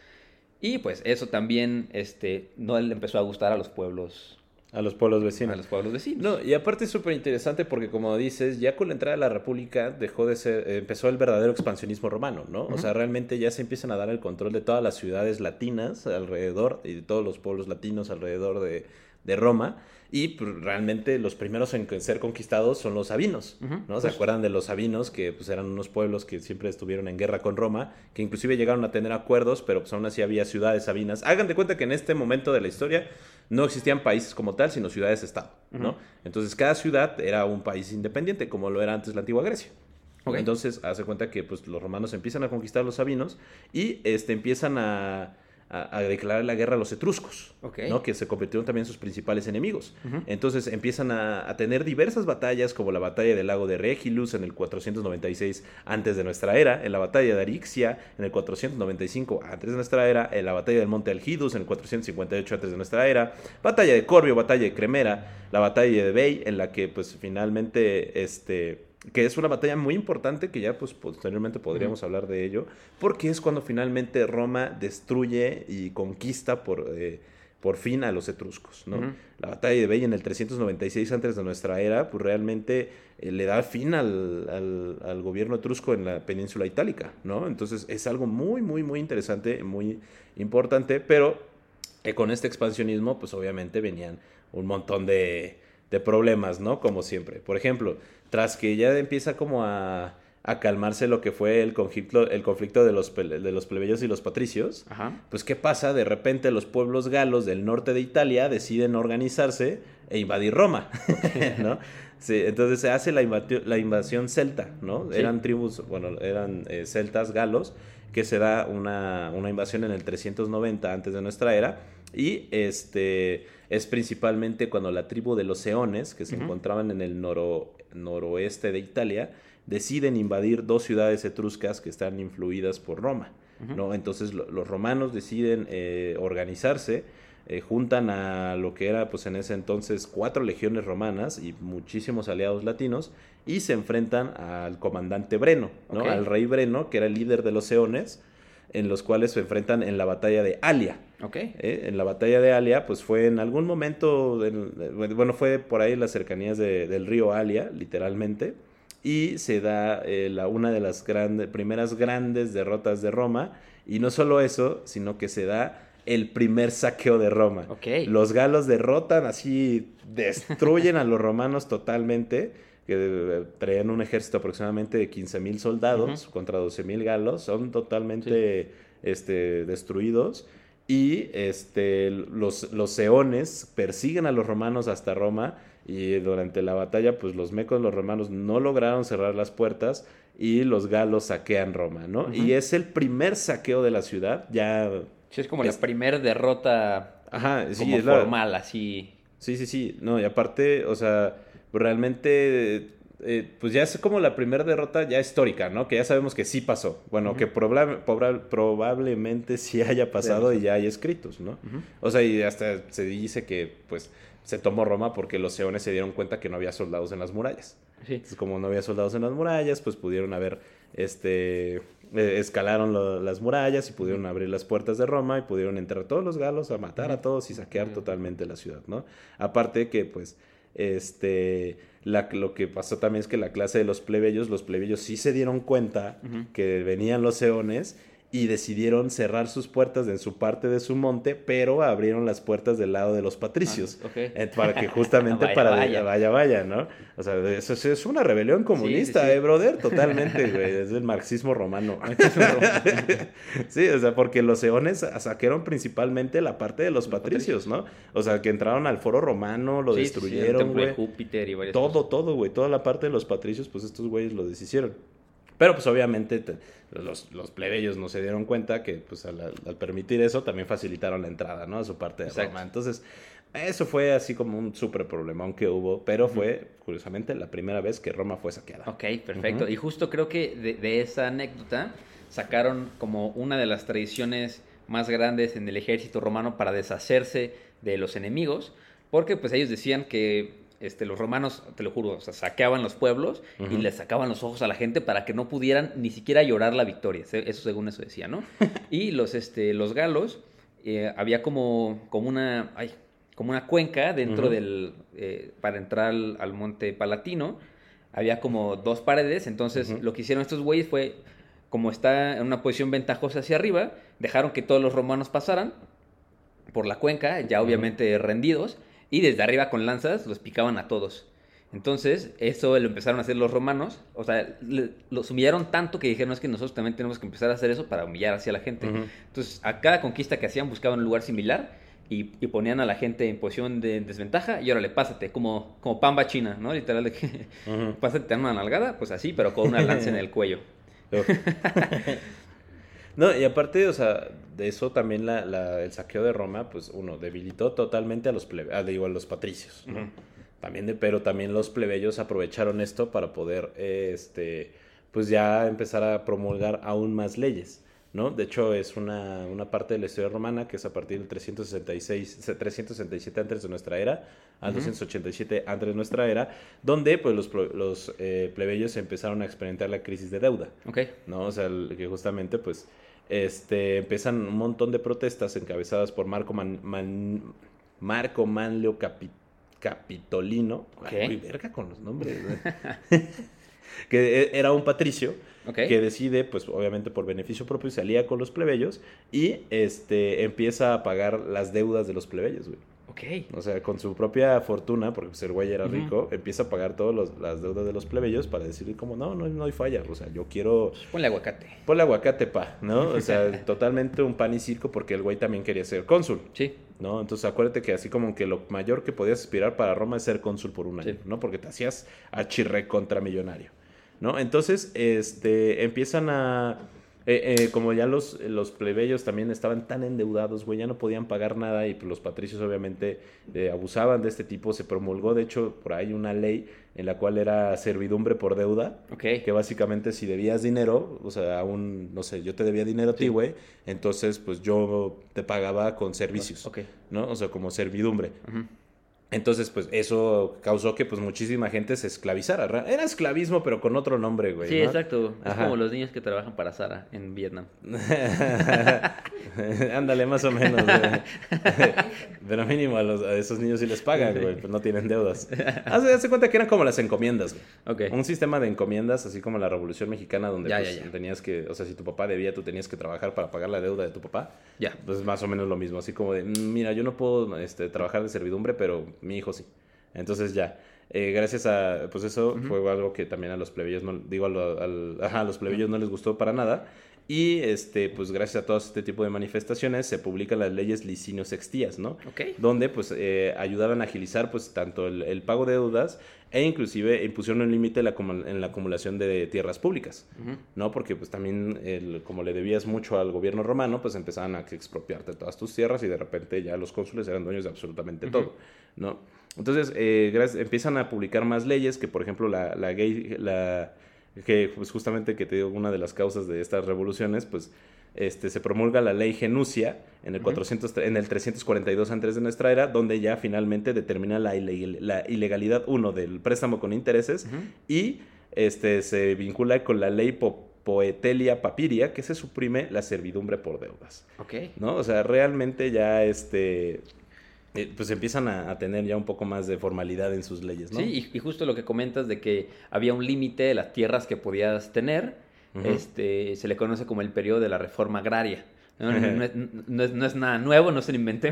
[SPEAKER 2] Y pues eso también este, no le empezó a gustar a los pueblos,
[SPEAKER 3] A los pueblos
[SPEAKER 2] a
[SPEAKER 3] vecinos.
[SPEAKER 2] los pueblos vecinos.
[SPEAKER 3] No, y aparte es súper interesante porque como dices, ya con la entrada de la República dejó de ser, eh, empezó el verdadero expansionismo romano, ¿no? O sea, realmente ya se empiezan a dar el control de todas las ciudades latinas alrededor y de todos los pueblos latinos alrededor de, de Roma. Y pues, realmente los primeros en ser conquistados son los sabinos. ¿no? ¿Se acuerdan de los sabinos que pues eran unos pueblos que siempre estuvieron en guerra con Roma, que inclusive llegaron a tener acuerdos, pero pues aún así había ciudades sabinas. Hagan de cuenta que en este momento de la historia no existían países como tal, sino ciudades-estado, ¿no? Entonces cada ciudad era un país independiente, como lo era antes la antigua Grecia. Entonces, hace cuenta que pues, los romanos empiezan a conquistar a los sabinos y este, empiezan a, a- a declarar la guerra a los etruscos. ¿no? que se convirtieron también en sus principales enemigos. Entonces empiezan a, a tener diversas batallas, como la batalla del lago de Regilus en el 496 antes de nuestra era, en la batalla de Arixia en el 495 antes de nuestra era, en la batalla del monte Algidus en el 458 antes de nuestra era, batalla de Corbio, batalla de Cremera, la batalla de Bey, en la que pues finalmente este que es una batalla muy importante que ya pues posteriormente podríamos hablar de ello, porque es cuando finalmente Roma destruye y conquista por, eh, por fin a los etruscos, ¿no? La batalla de Veii en el 396 antes de nuestra era, pues realmente eh, le da fin al, al, gobierno etrusco en la península itálica, ¿no? Entonces es algo muy, muy, muy interesante, muy importante, pero eh, con este expansionismo, pues obviamente venían un montón de, de problemas, ¿no? Como siempre. Por ejemplo, tras que ya empieza como a a calmarse lo que fue el conflicto, el conflicto de, los, de los plebeyos y los patricios, pues ¿qué pasa? De repente los pueblos galos del norte de Italia deciden organizarse e invadir Roma, ¿no? entonces se hace la, la invasión celta, ¿no? Eran tribus, bueno, eran eh, celtas galos, que se da una, una, invasión en el 390 antes de nuestra era, y este es principalmente cuando la tribu de los Eones, que se encontraban en el noro, noroeste de Italia, deciden invadir dos ciudades etruscas que están influidas por Roma. ¿no? Entonces los romanos deciden eh, organizarse, eh, juntan a lo que era pues en ese entonces cuatro legiones romanas y muchísimos aliados latinos y se enfrentan al comandante Breno, ¿no? al rey Breno, que era el líder de los eones, en los cuales se enfrentan en la batalla de Alia. ¿Eh? en la batalla de Alia, pues fue en algún momento, bueno, fue por ahí en las cercanías del río Alia, literalmente y se da eh, la, una de las grandes, primeras grandes derrotas de Roma. Y no solo eso, sino que se da el primer saqueo de Roma. Los galos derrotan, así destruyen a los romanos totalmente, que eh, traían un ejército aproximadamente de 15 mil soldados contra 12 mil galos, son totalmente este, destruidos. Y este, los, los eones persiguen a los romanos hasta Roma y durante la batalla pues los mecos, los romanos no lograron cerrar las puertas y los galos saquean Roma, ¿no? Y es el primer saqueo de la ciudad, ya...
[SPEAKER 2] Sí, es como la primera derrota
[SPEAKER 3] Ajá, sí,
[SPEAKER 2] como formal, así.
[SPEAKER 3] Sí, sí, sí, no, y aparte, o sea, realmente... Eh, pues ya es como la primera derrota ya histórica, ¿no? Que ya sabemos que sí pasó. Bueno, que probablemente sí haya pasado y ya hay escritos, ¿no? O sea, y hasta se dice que, pues, se tomó Roma porque los eones se dieron cuenta que no había soldados en las murallas. Entonces, como no había soldados en las murallas, pues pudieron haber, este, eh, escalaron las murallas y pudieron abrir las puertas de Roma y pudieron entrar todos los galos a matar a todos y saquear totalmente la ciudad, ¿no? Aparte que, pues, este, la, lo que pasó también es que la clase de los plebeyos, los plebeyos sí se dieron cuenta que venían los eones y decidieron cerrar sus puertas en su parte de su monte, pero abrieron las puertas del lado de los patricios. Ah, eh, para que justamente para vaya. vaya, vaya, ¿no? O sea, eso es una rebelión comunista, ¿eh, brother? Totalmente, güey. Es el marxismo romano. sí, o sea, porque los eones saquearon principalmente la parte de los, patricios, ¿no? O sea, que entraron al foro romano, lo destruyeron, güey.
[SPEAKER 2] Júpiter y
[SPEAKER 3] Todo, todo, güey. Toda la parte de los patricios, pues estos güeyes lo deshicieron. Pero pues obviamente los, los, plebeyos no se dieron cuenta que pues al, permitir eso también facilitaron la entrada, ¿no? A su parte de Roma. Entonces, eso fue así como un súper problema, aunque hubo, pero fue, curiosamente, la primera vez que Roma fue saqueada.
[SPEAKER 2] Ok, perfecto. Y justo creo que de, de, esa anécdota sacaron como una de las tradiciones más grandes en el ejército romano para deshacerse de los enemigos, porque pues ellos decían que este, los romanos, te lo juro, saqueaban los pueblos y les sacaban los ojos a la gente para que no pudieran ni siquiera llorar la victoria. Eso según eso decía, ¿no? y los, este, los galos, eh, había como, como, una, ay, como una cuenca dentro del, eh, para entrar al, monte Palatino. Había como dos paredes, entonces lo que hicieron estos güeyes fue, como está en una posición ventajosa hacia arriba, dejaron que todos los romanos pasaran por la cuenca, ya obviamente rendidos, y desde arriba con lanzas los picaban a todos. Entonces, eso lo empezaron a hacer los romanos. O sea, los humillaron tanto que dijeron, es que nosotros también tenemos que empezar a hacer eso para humillar hacia la gente. Entonces, a cada conquista que hacían buscaban un lugar similar y, ponían a la gente en posición de desventaja y órale, pásate, como, como pamba china, ¿no? Literal, de que pásate, te dan una nalgada, pues así, pero con una lanza en el cuello.
[SPEAKER 3] No, y aparte, o sea, de eso también la, el saqueo de Roma, pues uno, debilitó totalmente a los plebeyos, ah, digo, a los patricios, También de, pero también los plebeyos aprovecharon esto para poder, este, pues ya empezar a promulgar aún más leyes. ¿no? De hecho, es una, una, parte de la historia romana que es a partir del 366, 367 antes de nuestra era al 287 antes de nuestra era, donde pues los, los eh, plebeyos empezaron a experimentar la crisis de deuda.
[SPEAKER 2] Ok.
[SPEAKER 3] ¿No? O sea, que justamente pues este, empiezan un montón de protestas encabezadas por Marco, Man- Man- Marco Manlio Capi- Capitolino. Ay,
[SPEAKER 2] Ok.
[SPEAKER 3] muy verga con los nombres. que e- era un patricio que decide, pues obviamente por beneficio propio, se alía con los plebeyos y este, empieza a pagar las deudas de los plebeyos, güey.
[SPEAKER 2] Ok.
[SPEAKER 3] O sea, con su propia fortuna, porque pues, el güey era rico, empieza a pagar todas las deudas de los plebeyos para decir como, no, no, no hay falla. O sea, yo quiero...
[SPEAKER 2] Ponle aguacate.
[SPEAKER 3] Ponle aguacate, pa, ¿no? O sea, totalmente un pan y circo porque el güey también quería ser cónsul,
[SPEAKER 2] Sí.
[SPEAKER 3] ¿no? Entonces acuérdate que así como que lo mayor que podías aspirar para Roma es ser cónsul por un año,
[SPEAKER 2] Sí.
[SPEAKER 3] ¿no? Porque te hacías achirre contra millonario, ¿no? Entonces, este, empiezan a... eh, eh, como ya los, los plebeyos también estaban tan endeudados, güey, ya no podían pagar nada y pues, los patricios obviamente eh, abusaban de este tipo. Se promulgó, de hecho, por ahí una ley en la cual era servidumbre por deuda,
[SPEAKER 2] Ok.
[SPEAKER 3] que básicamente si debías dinero, o sea, un, no sé, yo te debía dinero a ti,
[SPEAKER 2] Sí.
[SPEAKER 3] güey, entonces pues yo te pagaba con servicios. ¿no? O sea, como servidumbre.
[SPEAKER 2] Ujú.
[SPEAKER 3] Entonces, pues eso causó que pues muchísima gente se esclavizara. Ra- Era esclavismo, pero con otro nombre, güey.
[SPEAKER 2] Sí,
[SPEAKER 3] ¿no?
[SPEAKER 2] exacto. Es
[SPEAKER 3] Ajá.
[SPEAKER 2] como los niños que trabajan para Sara en Vietnam.
[SPEAKER 3] Ándale, más o menos. Pero mínimo a, los- a esos niños sí les pagan, güey, pues no tienen deudas. Hace, hace cuenta que eran como las encomiendas, güey.
[SPEAKER 2] Ok.
[SPEAKER 3] Un sistema de encomiendas, así como la Revolución Mexicana, donde
[SPEAKER 2] Ya,
[SPEAKER 3] pues,
[SPEAKER 2] ya, ya.
[SPEAKER 3] tenías que, o sea, si tu papá debía, tú tenías que trabajar para pagar la deuda de tu papá.
[SPEAKER 2] Ya.
[SPEAKER 3] Pues más o menos lo mismo, así como de, "Mm, mira, yo no puedo este, trabajar de servidumbre, pero mi hijo sí. Entonces ya, eh, gracias a, pues eso fue algo que también a los plebeyos, no, digo, a, lo- a los plebeyos no les gustó para nada. Y este, pues gracias a todo este tipo de manifestaciones se publican las leyes Licinio Sextías, ¿no?
[SPEAKER 2] Ok.
[SPEAKER 3] Donde pues eh, ayudaban a agilizar pues tanto el, el pago de deudas e inclusive impusieron un límite en la acumulación de tierras públicas. ¿no? Porque pues también, el- como le debías mucho al gobierno romano, pues empezaban a expropiarte todas tus tierras y de repente ya los cónsules eran dueños de absolutamente todo, ¿no? Entonces, eh, empiezan a publicar más leyes que, por ejemplo, la, la gay, la, que pues justamente que te digo, una de las causas de estas revoluciones, pues este, se promulga la ley Genucia en el, 400, en el 342 antes de nuestra era, donde ya finalmente determina la, ilegal- la ilegalidad, uno, del préstamo con intereses y este, se vincula con la ley Po- Poetelia Papiria, que se suprime la servidumbre por deudas,
[SPEAKER 2] Ok.
[SPEAKER 3] ¿no? O sea, realmente ya este... eh, Pues empiezan a, a tener ya un poco más de formalidad en sus leyes, ¿no?
[SPEAKER 2] Sí, y, y justo lo que comentas de que había un límite de las tierras que podías tener, este, se le conoce como el periodo de la reforma agraria. No, no- no es, no es- no es nada nuevo, no se lo inventé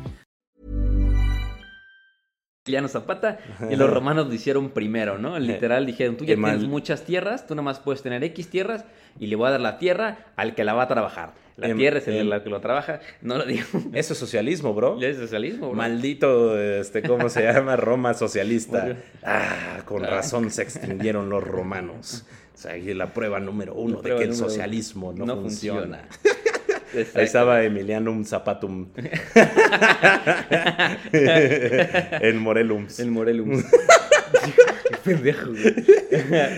[SPEAKER 2] Emiliano Zapata y los romanos lo hicieron primero, ¿no? Literal dijeron, tú ya
[SPEAKER 3] mal.
[SPEAKER 2] tienes muchas tierras, tú nomás puedes tener X tierras y le voy a dar la tierra al que la va a trabajar. La
[SPEAKER 3] Em,
[SPEAKER 2] tierra es el,
[SPEAKER 3] em.
[SPEAKER 2] que lo trabaja, no lo digo.
[SPEAKER 3] Eso es socialismo, bro.
[SPEAKER 2] Es socialismo, bro.
[SPEAKER 3] Maldito, este, ¿cómo se llama? Roma socialista. Ah, con razón se extinguieron los romanos. O sea, la prueba número uno de que el socialismo no,
[SPEAKER 2] No
[SPEAKER 3] funciona.
[SPEAKER 2] Exacto.
[SPEAKER 3] Ahí estaba Emilianum Zapatum. en Morelums.
[SPEAKER 2] El Morelum. Qué pendejo, güey.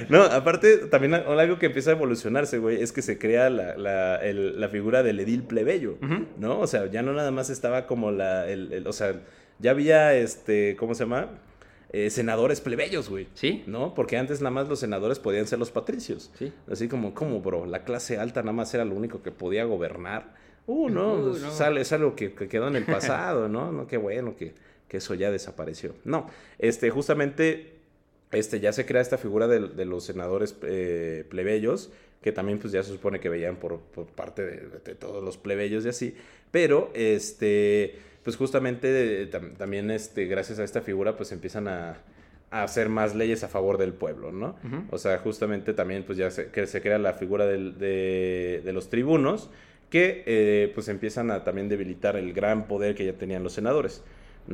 [SPEAKER 3] No, aparte, también algo que empieza a evolucionarse, güey, es que se crea la, la- el- la figura del edil plebeyo, ¿no? O sea, ya no nada más estaba como la, el, el- o sea, ya había, este, ¿cómo se llama? Eh, senadores plebeyos, güey.
[SPEAKER 2] ¿Sí?
[SPEAKER 3] ¿No? Porque antes nada más los senadores podían ser los patricios.
[SPEAKER 2] Sí.
[SPEAKER 3] Así como, ¿cómo, bro? La clase alta nada más era lo único que podía gobernar. Uh, no,
[SPEAKER 2] Uh,
[SPEAKER 3] pues,
[SPEAKER 2] no.
[SPEAKER 3] Sale, es algo que, que quedó en el pasado, ¿no? No, qué bueno que, que eso ya desapareció. No, este, justamente, este, ya se crea esta figura de, de los senadores eh, plebeyos, que también pues ya se supone que veían por, por parte de, de todos los plebeyos y así, pero este, pues justamente tam- también este, gracias a esta figura pues empiezan a, a hacer más leyes a favor del pueblo, ¿no? O sea, justamente también pues ya se, que se crea la figura del- de, de los tribunos, que eh, pues empiezan a también debilitar el gran poder que ya tenían los senadores.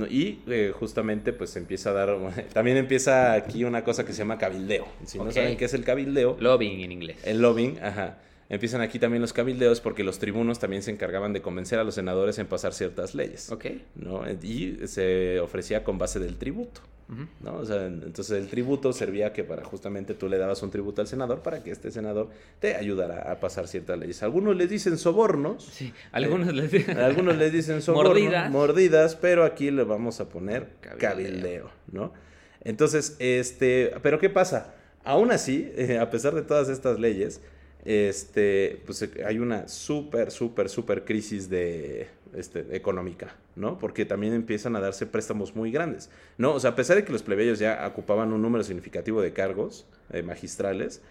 [SPEAKER 3] Y eh, justamente pues empieza a dar, también empieza aquí una cosa que se llama cabildeo. Si no saben qué es el cabildeo,
[SPEAKER 2] Lobbying en inglés.
[SPEAKER 3] el lobbying, ajá. Empiezan aquí también los cabildeos porque los tribunos también se encargaban de convencer a los senadores en pasar ciertas leyes.
[SPEAKER 2] Ok.
[SPEAKER 3] ¿no? Y se ofrecía con base del tributo. ¿no? O sea, entonces el tributo servía que para justamente tú le dabas un tributo al senador para que este senador te ayudara a pasar ciertas leyes. Algunos les dicen sobornos.
[SPEAKER 2] Sí, algunos les dicen.
[SPEAKER 3] Algunos les dicen sobornos,
[SPEAKER 2] Mordidas.
[SPEAKER 3] mordidas, pero aquí le vamos a poner
[SPEAKER 2] Cabildeo.
[SPEAKER 3] cabildeo, ¿no? Entonces, este, pero ¿qué pasa? Aún así, eh, a pesar de todas estas leyes, este, pues hay una súper, súper, súper crisis de, este, económica, ¿no? Porque también empiezan a darse préstamos muy grandes, ¿no? O sea, a pesar de que los plebeyos ya ocupaban un número significativo de cargos eh, magistrales,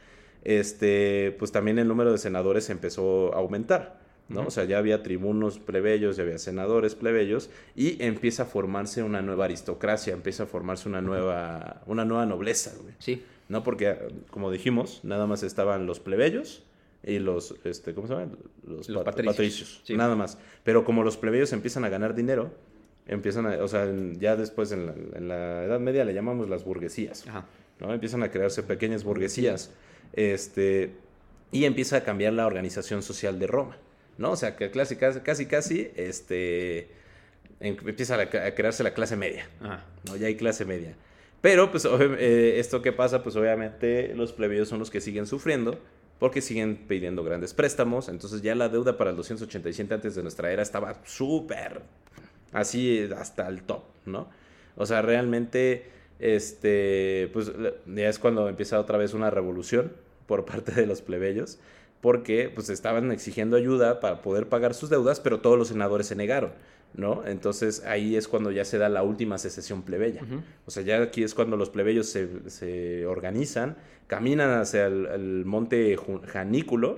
[SPEAKER 3] este, pues también el número de senadores empezó a aumentar, ¿no? O sea, ya había tribunos plebeyos, ya había senadores plebeyos y empieza a formarse una nueva aristocracia, empieza a formarse una nueva, una nueva nobleza, güey.
[SPEAKER 2] Sí.
[SPEAKER 3] ¿No? Porque, como dijimos, nada más estaban los plebeyos y los, este, ¿cómo se llaman? Los,
[SPEAKER 2] Los
[SPEAKER 3] pat-
[SPEAKER 2] patricios, sí.
[SPEAKER 3] nada más. Pero como los plebeyos empiezan a ganar dinero, empiezan a, o sea, ya después en la, en la Edad Media le llamamos las burguesías,
[SPEAKER 2] Ajá.
[SPEAKER 3] ¿no? Empiezan a crearse pequeñas burguesías, este, y empieza a cambiar la organización social de Roma, ¿no? O sea, que casi, casi, casi, este, em- empieza a, a crearse la clase media.
[SPEAKER 2] Ajá.
[SPEAKER 3] ¿no? Ya hay clase media. Pero, pues, eh, esto que pasa, pues, obviamente, los plebeyos son los que siguen sufriendo porque siguen pidiendo grandes préstamos. Entonces, ya la deuda para el 287 antes de nuestra era estaba súper así hasta el top, ¿no? O sea, realmente, este, pues, ya es cuando empieza otra vez una revolución por parte de los plebeyos porque, pues, estaban exigiendo ayuda para poder pagar sus deudas, pero todos los senadores se negaron. ¿No? Entonces ahí es cuando ya se da la última secesión plebeya. O sea, ya aquí es cuando los plebeyos se, se organizan, caminan hacia el, el monte Janículo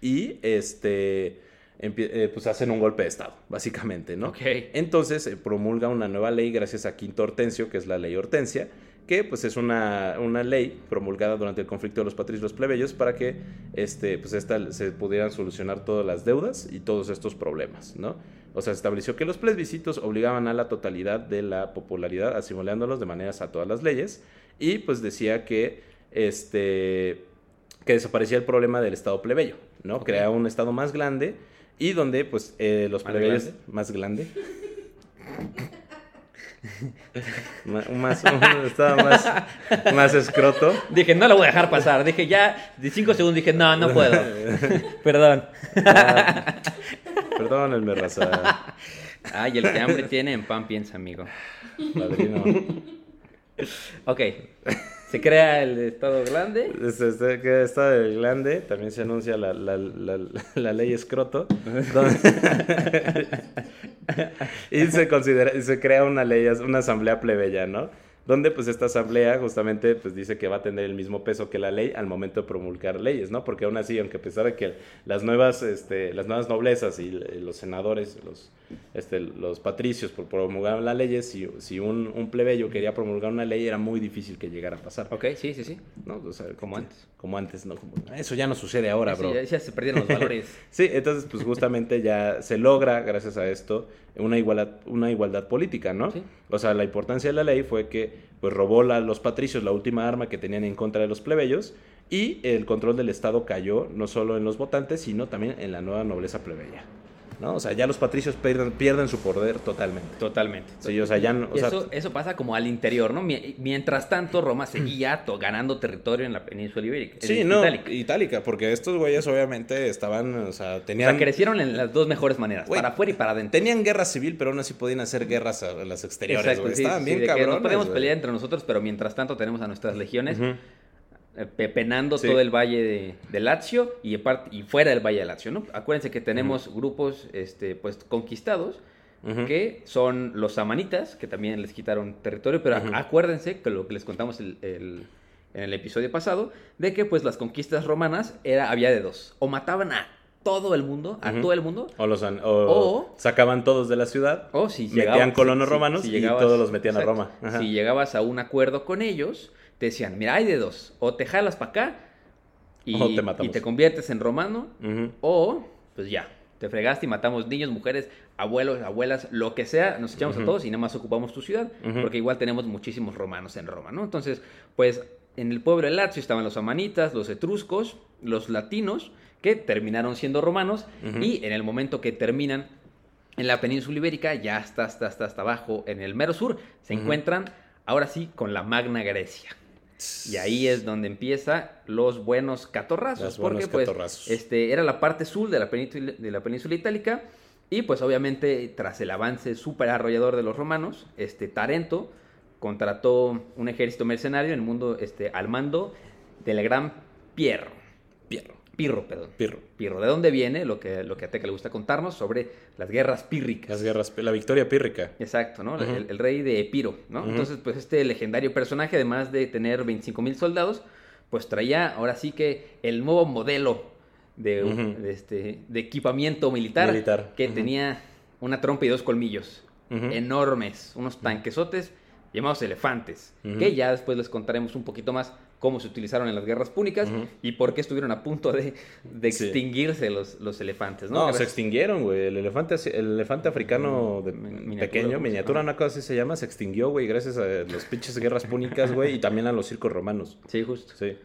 [SPEAKER 3] y este eh, pues hacen un golpe de estado, básicamente, ¿no?
[SPEAKER 2] Ok.
[SPEAKER 3] Entonces se promulga una nueva ley gracias a Quinto Hortensio, que es la ley Hortensia, que pues es una, una ley promulgada durante el conflicto de los patricios y los plebeyos para que este, pues esta, se pudieran solucionar todas las deudas y todos estos problemas, ¿no? O sea, se estableció que los plebiscitos obligaban a la totalidad de la popularidad, asimilándolos de maneras a todas las leyes, y pues decía que este que desaparecía el problema del estado plebeyo, ¿no? Creaba un estado más grande y donde pues eh, los
[SPEAKER 2] ¿Más
[SPEAKER 3] plebeyos
[SPEAKER 2] grande?
[SPEAKER 3] más grande más, un estado más más escroto
[SPEAKER 2] Dije, no lo voy a dejar pasar. Dije, ya, de cinco segundos dije, no, no puedo. Perdón.
[SPEAKER 3] Ah, perdónenme raza
[SPEAKER 2] Ay, el que hambre tiene, en pan piensa, amigo.
[SPEAKER 3] padrino
[SPEAKER 2] Ok. Se crea el Estado Grande.
[SPEAKER 3] Este, este, que está del glande, también se anuncia la, la, la, la ley escroto. donde- y se considera, se crea una ley, una asamblea plebeya, ¿no? Donde pues esta asamblea justamente pues dice que va a tener el mismo peso que la ley al momento de promulgar leyes, ¿no? Porque aún así, aunque a pesar de que las nuevas, este, las nuevas noblezas y l- los senadores, los, este, los patricios por promulgar las leyes, si, si un, un plebeyo quería promulgar una ley era muy difícil que llegara a pasar.
[SPEAKER 2] Ok, sí, sí, sí.
[SPEAKER 3] ¿no? O sea,
[SPEAKER 2] Como antes.
[SPEAKER 3] Como antes, ¿no? Como- eso ya no sucede ahora,
[SPEAKER 2] Sí,
[SPEAKER 3] bro.
[SPEAKER 2] ya, ya se perdieron los valores.
[SPEAKER 3] Sí, entonces pues justamente ya se logra, gracias a esto, una igualdad, una igualdad política, ¿no?
[SPEAKER 2] Sí.
[SPEAKER 3] O sea, la importancia de la ley fue que pues robó a los patricios la última arma que tenían en contra de los plebeyos y el control del Estado cayó no solo en los votantes, sino también en la nueva nobleza plebeya, ¿no? O sea, ya los patricios pierden, pierden su poder totalmente.
[SPEAKER 2] Totalmente.
[SPEAKER 3] Sí, o sea, ya no- o
[SPEAKER 2] Y
[SPEAKER 3] sea,
[SPEAKER 2] eso, eso pasa como al interior, ¿no? Mie- Mientras tanto, Roma seguía to- ganando territorio en la península ibérica.
[SPEAKER 3] Sí, no,
[SPEAKER 2] Itálica.
[SPEAKER 3] itálica, porque estos güeyes obviamente estaban, o sea,
[SPEAKER 2] O
[SPEAKER 3] tenían...
[SPEAKER 2] sea, crecieron en las dos mejores maneras,
[SPEAKER 3] Güey,
[SPEAKER 2] para afuera y para adentro.
[SPEAKER 3] Tenían guerra civil, pero aún así podían hacer guerras a, las exteriores,
[SPEAKER 2] Exacto,
[SPEAKER 3] güey.
[SPEAKER 2] sí,
[SPEAKER 3] Estaban
[SPEAKER 2] sí,
[SPEAKER 3] bien
[SPEAKER 2] de que
[SPEAKER 3] cabrones,
[SPEAKER 2] Nos podemos
[SPEAKER 3] güey.
[SPEAKER 2] pelear entre nosotros, pero mientras tanto tenemos a nuestras legiones penando
[SPEAKER 3] Sí.
[SPEAKER 2] todo el valle de, de Lazio y, fuera del valle de Lazio, ¿no? Acuérdense que tenemos grupos este, pues, conquistados que son los samanitas, que también les quitaron territorio, pero acuérdense que lo que les contamos el- el- en el episodio pasado, de que pues las conquistas romanas era, había de dos, o mataban a todo el mundo, a todo el mundo,
[SPEAKER 3] O, los, o,
[SPEAKER 2] O-
[SPEAKER 3] sacaban todos de la ciudad,
[SPEAKER 2] o si
[SPEAKER 3] metían
[SPEAKER 2] llegaban-
[SPEAKER 3] colonos
[SPEAKER 2] si-
[SPEAKER 3] romanos
[SPEAKER 2] si
[SPEAKER 3] y
[SPEAKER 2] llegabas-
[SPEAKER 3] todos los metían
[SPEAKER 2] exacto.
[SPEAKER 3] a Roma. Ajá.
[SPEAKER 2] Si llegabas a un acuerdo con ellos, te decían, mira, hay de dos, o te jalas para acá y,
[SPEAKER 3] O te matamos.
[SPEAKER 2] y te conviertes en romano, o pues ya, te fregaste y matamos niños, mujeres, abuelos, abuelas, lo que sea, nos echamos a todos y nada más ocupamos tu ciudad, porque igual tenemos muchísimos romanos en Roma, ¿no? Entonces, pues en el pueblo de Lazio estaban los amanitas, los etruscos, los latinos, que terminaron siendo romanos y en el momento que terminan en la península ibérica, ya hasta, hasta, hasta, hasta abajo, en el mero sur, se encuentran ahora sí con la Magna Grecia. Y ahí es donde empieza los buenos catorrazos.
[SPEAKER 3] Los
[SPEAKER 2] porque
[SPEAKER 3] buenos
[SPEAKER 2] pues
[SPEAKER 3] catorrazos.
[SPEAKER 2] este, era la parte sur de la península, de la península itálica. Y pues obviamente tras el avance súper arrollador de los romanos, este, Tarento contrató un ejército mercenario en el mundo este, al mando del gran Pierro. Pirro, perdón.
[SPEAKER 3] Pirro.
[SPEAKER 2] Pirro. ¿De dónde viene lo que, lo que a Teca le gusta contarnos sobre las guerras pírricas?
[SPEAKER 3] Las guerras, la victoria pírrica.
[SPEAKER 2] Exacto, ¿no? el, el rey de Epiro, ¿no? Entonces, pues este legendario personaje, además de tener 25 mil soldados, pues traía ahora sí que el nuevo modelo de, este, de equipamiento militar,
[SPEAKER 3] Militar,
[SPEAKER 2] que tenía una trompa y dos colmillos enormes, unos tanquesotes llamados elefantes, que ya después les contaremos un poquito más cómo se utilizaron en las guerras púnicas y por qué estuvieron a punto de, de
[SPEAKER 3] Sí.
[SPEAKER 2] extinguirse los, los elefantes, ¿no?
[SPEAKER 3] No, se extinguieron, güey. El elefante, el elefante africano de-
[SPEAKER 2] Mi- miniatura,
[SPEAKER 3] pequeño,
[SPEAKER 2] ¿cómo se
[SPEAKER 3] miniatura, una cosa así se llama, se extinguió, güey, gracias a las pinches guerras púnicas, güey, y también a los circos romanos.
[SPEAKER 2] Sí, justo.
[SPEAKER 3] Sí.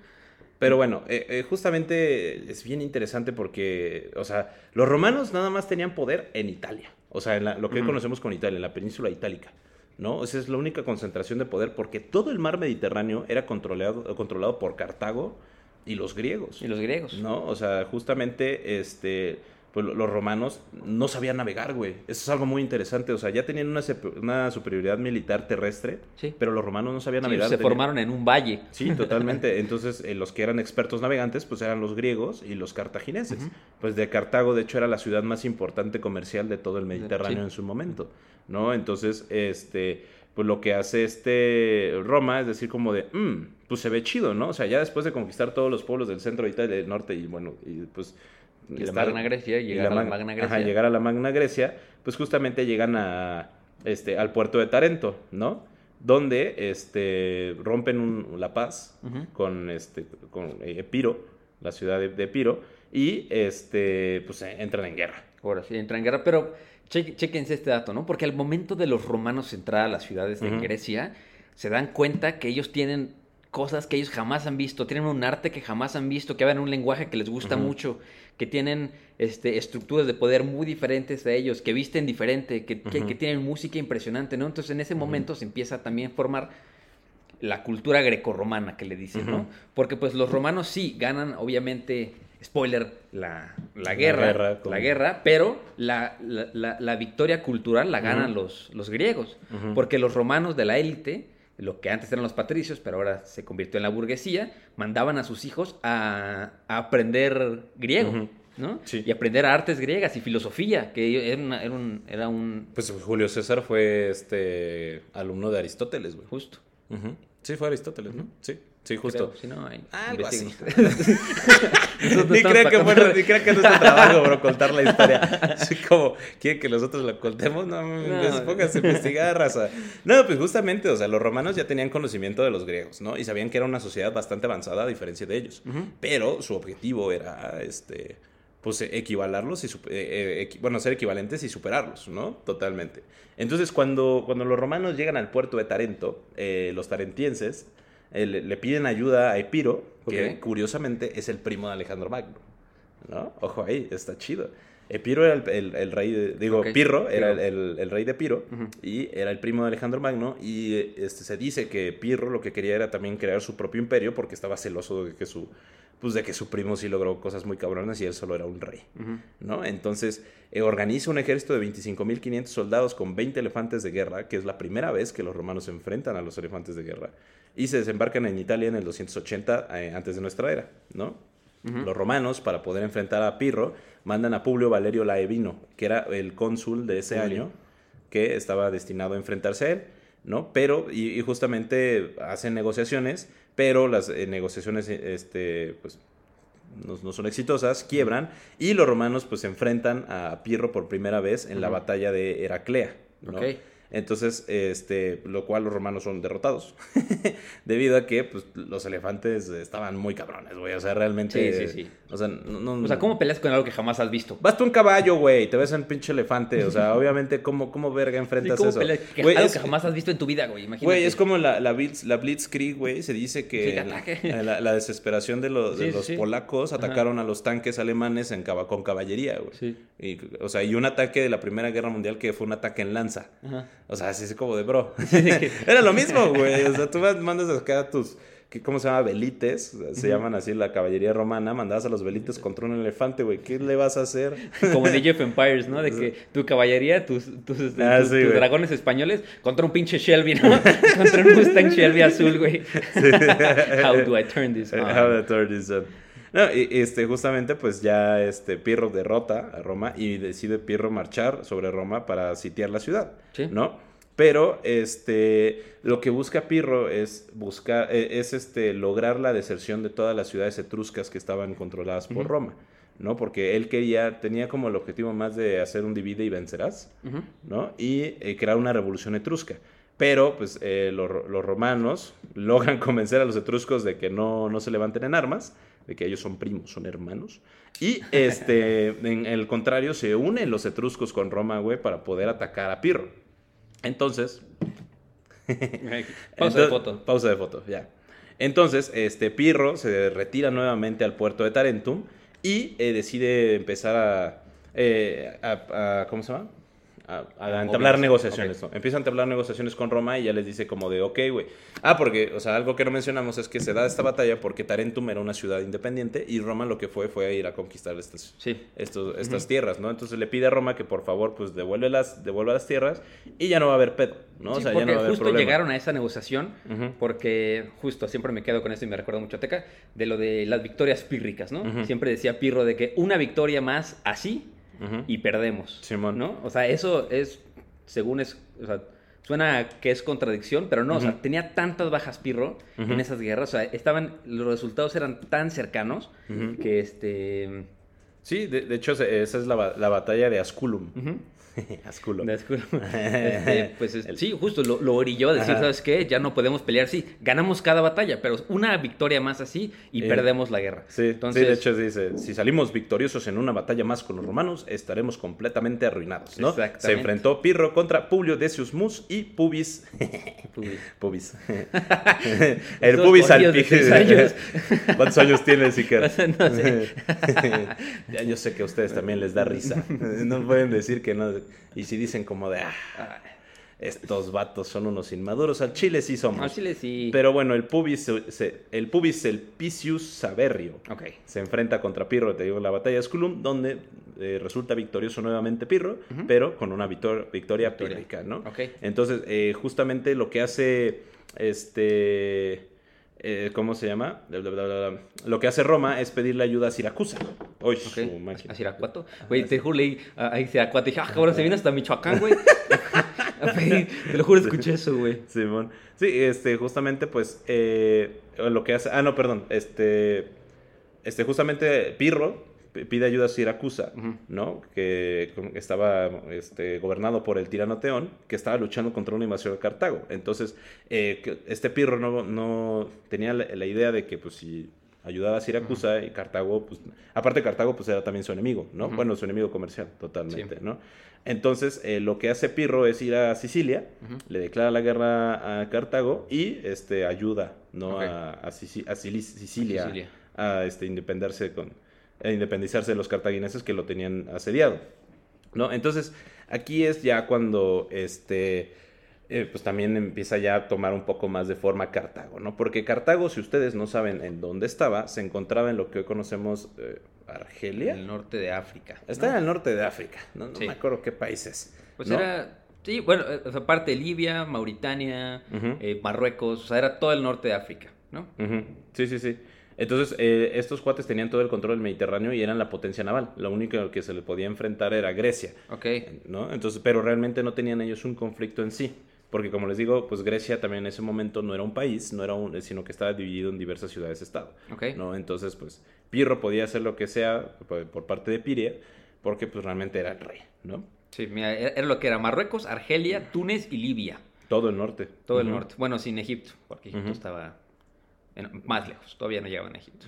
[SPEAKER 3] Pero bueno, eh, eh, justamente es bien interesante porque, o sea, los romanos nada más tenían poder en Italia. O sea, en la- lo que hoy conocemos con Italia, en la península itálica. ¿No? Esa es la única concentración de poder porque todo el mar Mediterráneo era controlado, controlado por Cartago y los griegos.
[SPEAKER 2] Y los griegos.
[SPEAKER 3] ¿no? O sea, justamente, este, pues lo- los romanos no sabían navegar, güey. Eso es algo muy interesante. O sea, ya tenían una, una superioridad militar terrestre,
[SPEAKER 2] Sí.
[SPEAKER 3] pero los romanos no sabían
[SPEAKER 2] Sí,
[SPEAKER 3] navegar.
[SPEAKER 2] se
[SPEAKER 3] tenían-
[SPEAKER 2] formaron en un valle.
[SPEAKER 3] Sí, totalmente. Entonces, eh, los que eran expertos navegantes, pues eran los griegos y los cartagineses. Pues de Cartago, de hecho, era la ciudad más importante comercial de todo el Mediterráneo
[SPEAKER 2] Sí.
[SPEAKER 3] en su momento, ¿no? Entonces, este, pues lo que hace este Roma es decir como de, "Mm, pues se ve chido, ¿no? O sea, ya después de conquistar todos los pueblos del centro Italia, del norte y bueno, y pues...
[SPEAKER 2] Y la Magna Grecia,
[SPEAKER 3] y
[SPEAKER 2] llegar a la
[SPEAKER 3] Mag-
[SPEAKER 2] Magna
[SPEAKER 3] ajá,
[SPEAKER 2] Grecia.
[SPEAKER 3] llegar a la Magna Grecia, pues justamente llegan a, este, al puerto de Tarento, ¿no? Donde este, rompen un- la paz con, este, con eh, Epiro, la ciudad de, de Epiro, y este, pues entran en guerra.
[SPEAKER 2] Ahora sí, entra en guerra, pero che- chequense este dato, ¿no? Porque al momento de los romanos entrar a las ciudades de. Grecia, se dan cuenta que ellos tienen cosas que ellos jamás han visto, tienen un arte que jamás han visto, que hablan un lenguaje que les gusta mucho, que tienen este, estructuras de poder muy diferentes a ellos, que visten diferente, que, tienen música impresionante, ¿no? Entonces en ese momento se empieza también a formar la cultura grecorromana que le dicen, ¿no? Porque pues los romanos sí ganan, obviamente, spoiler, la, la guerra, la
[SPEAKER 3] guerra
[SPEAKER 2] guerra,
[SPEAKER 3] con-
[SPEAKER 2] pero la, la- la- la victoria cultural la ganan los, los griegos, porque los romanos de la élite, lo que antes eran los patricios, pero ahora se convirtió en la burguesía, mandaban a sus hijos a, a aprender griego. ¿no?
[SPEAKER 3] Sí.
[SPEAKER 2] Y aprender artes griegas y filosofía, que era, una- era un, era un...
[SPEAKER 3] Pues Julio César fue este alumno de Aristóteles, güey.
[SPEAKER 2] Justo.
[SPEAKER 3] Sí, fue Aristóteles, ¿no? Sí, sí, justo.
[SPEAKER 2] Creo, si no, ahí
[SPEAKER 3] Algo así. Ni creen que,
[SPEAKER 2] para
[SPEAKER 3] fue,
[SPEAKER 2] contar-
[SPEAKER 3] ni creen que es nuestro trabajo, bro, contar la historia. Así como, ¿quieren que nosotros la contemos? No, pues, pónganse a investigar, raza. No, pues justamente, o sea, los romanos ya tenían conocimiento de los griegos, ¿no? Y sabían que era una sociedad bastante avanzada a diferencia de ellos. Pero su objetivo era, este, pues, equivalarlos y, eh, eh, bueno, ser equivalentes y superarlos, ¿no? Totalmente. Entonces, cuando, cuando los romanos llegan al puerto de Tarento, eh, los tarentienses le, le piden ayuda a Epiro, que curiosamente es el primo de Alejandro Magno. ¿No? Ojo ahí, está chido. Epiro era el, el- el rey de. Digo, Pirro era el, el- rey de Piro y era el primo de Alejandro Magno. Y eh, este, se dice que Pirro lo que quería era también crear su propio imperio porque estaba celoso de que su, pues de que su primo sí logró cosas muy cabronas y él solo era un rey. ¿no? Entonces eh, organiza un ejército de 25.500 soldados con 20 elefantes de guerra, que es la primera vez que los romanos se enfrentan a los elefantes de guerra, y se desembarcan en Italia en el 280 eh, antes de nuestra era, ¿no? Los romanos, para poder enfrentar a Pirro, mandan a Publio Valerio Laevino, que era el cónsul de ese
[SPEAKER 2] Publio.
[SPEAKER 3] año, que estaba destinado a enfrentarse a él, ¿no? Pero, y, y justamente hacen negociaciones, pero las eh, negociaciones, eh, este, pues, no, no son exitosas, quiebran, y los romanos, pues, se enfrentan a Pirro por primera vez en la batalla de Heraclea, ¿no?
[SPEAKER 2] Ok.
[SPEAKER 3] Entonces, este, lo cual los romanos son derrotados. Debido a que pues, los elefantes estaban muy cabrones, güey. O sea, realmente.
[SPEAKER 2] Sí, sí, sí.
[SPEAKER 3] O sea, no, no-
[SPEAKER 2] O sea, ¿cómo peleas con algo que jamás has visto?
[SPEAKER 3] Vas tú en caballo, güey, te ves en pinche elefante. O sea, obviamente, ¿cómo, cómo verga
[SPEAKER 2] Sí,
[SPEAKER 3] enfrentas
[SPEAKER 2] ¿cómo
[SPEAKER 3] eso?
[SPEAKER 2] peleas? Que- algo
[SPEAKER 3] es-
[SPEAKER 2] que jamás has visto en tu vida, güey. Imagínate.
[SPEAKER 3] Güey, es como la, la, Blitz, la Blitzkrieg, güey. Se dice que la, la- la desesperación de, los de los polacos
[SPEAKER 2] Ajá.
[SPEAKER 3] atacaron a los tanques alemanes en con caballería, güey.
[SPEAKER 2] Sí.
[SPEAKER 3] Y, o sea, y un ataque de la Primera Guerra Mundial que fue un ataque en lanza.
[SPEAKER 2] Ajá.
[SPEAKER 3] O sea, así es como de bro. Era lo mismo, güey. O sea, tú mandas acá tus. ¿qué- ¿Cómo se llama? Velites. Se llaman así la caballería romana. Mandabas a los velites contra un elefante, güey. ¿Qué le vas a hacer?
[SPEAKER 2] Como en Age of Empires, ¿no? De que tu caballería, tus, tus, este,
[SPEAKER 3] Ah,
[SPEAKER 2] tus-
[SPEAKER 3] sí,
[SPEAKER 2] tus
[SPEAKER 3] güey.
[SPEAKER 2] dragones españoles contra un pinche Shelby, ¿no? contra un Mustang Shelby azul, güey. How do I turn this on?
[SPEAKER 3] How to turn this on. No, y, este, justamente, pues ya este, Pirro derrota a Roma y decide Pirro marchar sobre Roma para sitiar la ciudad,
[SPEAKER 2] Sí.
[SPEAKER 3] ¿no? Pero este, lo que busca Pirro es buscar, eh, es este, lograr la deserción de todas las ciudades etruscas que estaban controladas por Roma, ¿no? Porque él quería, tenía como el objetivo más de hacer un divide y vencerás. ¿no? Y eh, crear una revolución etrusca. Pero, pues, eh, los, los romanos logran convencer a los etruscos de que no, no se levanten en armas, de que ellos son primos, son hermanos. Y, este, en el contrario, se unen los etruscos con Roma, güey, para poder atacar a Pirro. Entonces,
[SPEAKER 2] Pausa de foto.
[SPEAKER 3] Pausa de foto, ya. Entonces, este Pirro se retira nuevamente al puerto de Tarentum y eh, decide empezar a, eh, a- a- ¿Cómo se llama? A, a entablar
[SPEAKER 2] Moverse,
[SPEAKER 3] negociaciones. ¿no? Empieza a entablar negociaciones con Roma y ya les dice como de, ok, güey. Ah, porque, o sea, algo que no mencionamos es que se da esta batalla porque Tarentum era una ciudad independiente y Roma lo que fue fue ir a conquistar estas,
[SPEAKER 2] Sí.
[SPEAKER 3] estos, estas tierras, ¿no? Entonces le pide a Roma que por favor, pues devuelve las, devuelva las tierras y ya no va a haber pedo, ¿no?
[SPEAKER 2] Sí,
[SPEAKER 3] o sea, ya no va a haber
[SPEAKER 2] justo
[SPEAKER 3] problema.
[SPEAKER 2] llegaron a esa negociación, porque justo siempre me quedo con esto y me recuerdo mucho a Teca, de lo de las victorias pírricas, ¿no? Siempre decía Pirro de que una victoria más así Y perdemos,
[SPEAKER 3] Simón.
[SPEAKER 2] ¿no? O sea, eso es, según es, o sea, suena que es contradicción, pero no, o sea, tenía tantas bajas Pirro en esas guerras, o sea, estaban, los resultados eran tan cercanos que este...
[SPEAKER 3] Sí, de, de hecho esa es la, la batalla de Asculum.
[SPEAKER 2] ujú.
[SPEAKER 3] Asculum.
[SPEAKER 2] De. Este, pues es- sí, justo lo, lo orilló a decir,
[SPEAKER 3] Ajá.
[SPEAKER 2] ¿sabes qué? Ya no podemos pelear, sí, ganamos cada batalla, pero una victoria más así y
[SPEAKER 3] Eh,
[SPEAKER 2] perdemos la guerra.
[SPEAKER 3] Sí,
[SPEAKER 2] Entonces,
[SPEAKER 3] sí, de hecho dice, si salimos victoriosos en una batalla más con los romanos, estaremos completamente arruinados, ¿no?
[SPEAKER 2] Exactamente.
[SPEAKER 3] Se enfrentó Pirro contra Publio Decius Mus y Pubis...
[SPEAKER 2] Uy.
[SPEAKER 3] Pubis. El
[SPEAKER 2] Esos
[SPEAKER 3] Pubis
[SPEAKER 2] seis años.
[SPEAKER 3] ¿Cuántos años tienes, Iker?
[SPEAKER 2] No sé.
[SPEAKER 3] ya yo sé que a ustedes también les da risa. No pueden decir que no. Y si dicen como de, ah, estos vatos son unos inmaduros, al chile sí somos.
[SPEAKER 2] al chile sí.
[SPEAKER 3] Pero bueno, el pubis, se- el pubis Elpicius Saberrio
[SPEAKER 2] Ok.
[SPEAKER 3] se enfrenta contra Pirro, te digo, en la batalla de Esculum, donde eh, resulta victorioso nuevamente Pirro, pero con una victor- victoria,
[SPEAKER 2] Victoria.
[SPEAKER 3] pírrica, ¿no?
[SPEAKER 2] Ok.
[SPEAKER 3] Entonces, eh, justamente lo que hace este... eh, ¿Cómo se llama? Bla, bla, bla. Lo que hace Roma es pedirle ayuda a Siracusa. Uy,
[SPEAKER 2] Ok.
[SPEAKER 3] su máquina.
[SPEAKER 2] A Siracuato. Güey, te juro, leí a, a Siracuato y dije, ah, cabrón, se vino hasta Michoacán, güey. Te lo juro, escuché eso, güey.
[SPEAKER 3] Simón. Sí, este, justamente, pues, eh, lo que hace. Ah, no, perdón. Este. Este, justamente, Pirro pide ayuda a Siracusa. ¿no? Que estaba este, gobernado por el tirano Teón, que estaba luchando contra una invasión de Cartago. Entonces, eh, este Pirro no, no tenía la, la idea de que, pues, si ayudaba a Siracusa y Cartago, pues, aparte Cartago, pues, era también su enemigo, ¿no? Bueno, su enemigo comercial, totalmente,
[SPEAKER 2] Sí.
[SPEAKER 3] ¿no? Entonces, eh, lo que hace Pirro es ir a Sicilia, le declara la guerra a Cartago y este, ayuda ¿no? A, a Sici- a Sili- Sicilia,
[SPEAKER 2] Sicilia.
[SPEAKER 3] a este, independarse con, a independizarse de los cartagineses que lo tenían asediado. ¿no? Entonces, aquí es ya cuando este, eh, pues también empieza ya a tomar un poco más de forma Cartago, ¿no? Porque Cartago, si ustedes no saben en dónde estaba, se encontraba en lo que hoy conocemos eh, Argelia.
[SPEAKER 2] En el norte de África. ¿no?
[SPEAKER 3] Está en el norte de África, no, no
[SPEAKER 2] Sí.
[SPEAKER 3] me acuerdo qué países.
[SPEAKER 2] Pues
[SPEAKER 3] ¿no?
[SPEAKER 2] era. Sí, bueno, eh, o sea, parte de Libia, Mauritania, eh, Marruecos, o sea, era todo el norte de África, ¿no?
[SPEAKER 3] Sí, sí, sí. Entonces, eh, estos cuates tenían todo el control del Mediterráneo y eran la potencia naval. Lo único que se le podía enfrentar era Grecia,
[SPEAKER 2] Ok.
[SPEAKER 3] ¿no? Entonces, pero realmente no tenían ellos un conflicto en sí. Porque como les digo, pues Grecia también en ese momento no era un país, no era un, sino que estaba dividido en diversas ciudades-estado. ¿no? Entonces, pues Pirro podía hacer lo que sea por, parte de Piria, porque pues realmente era el rey, ¿no?
[SPEAKER 2] Sí, mira, era era lo que era Marruecos, Argelia, Túnez y Libia.
[SPEAKER 3] Todo el norte.
[SPEAKER 2] Todo el norte. Bueno, sin Egipto, porque Egipto estaba en- más lejos. Todavía no llegaban a Egipto.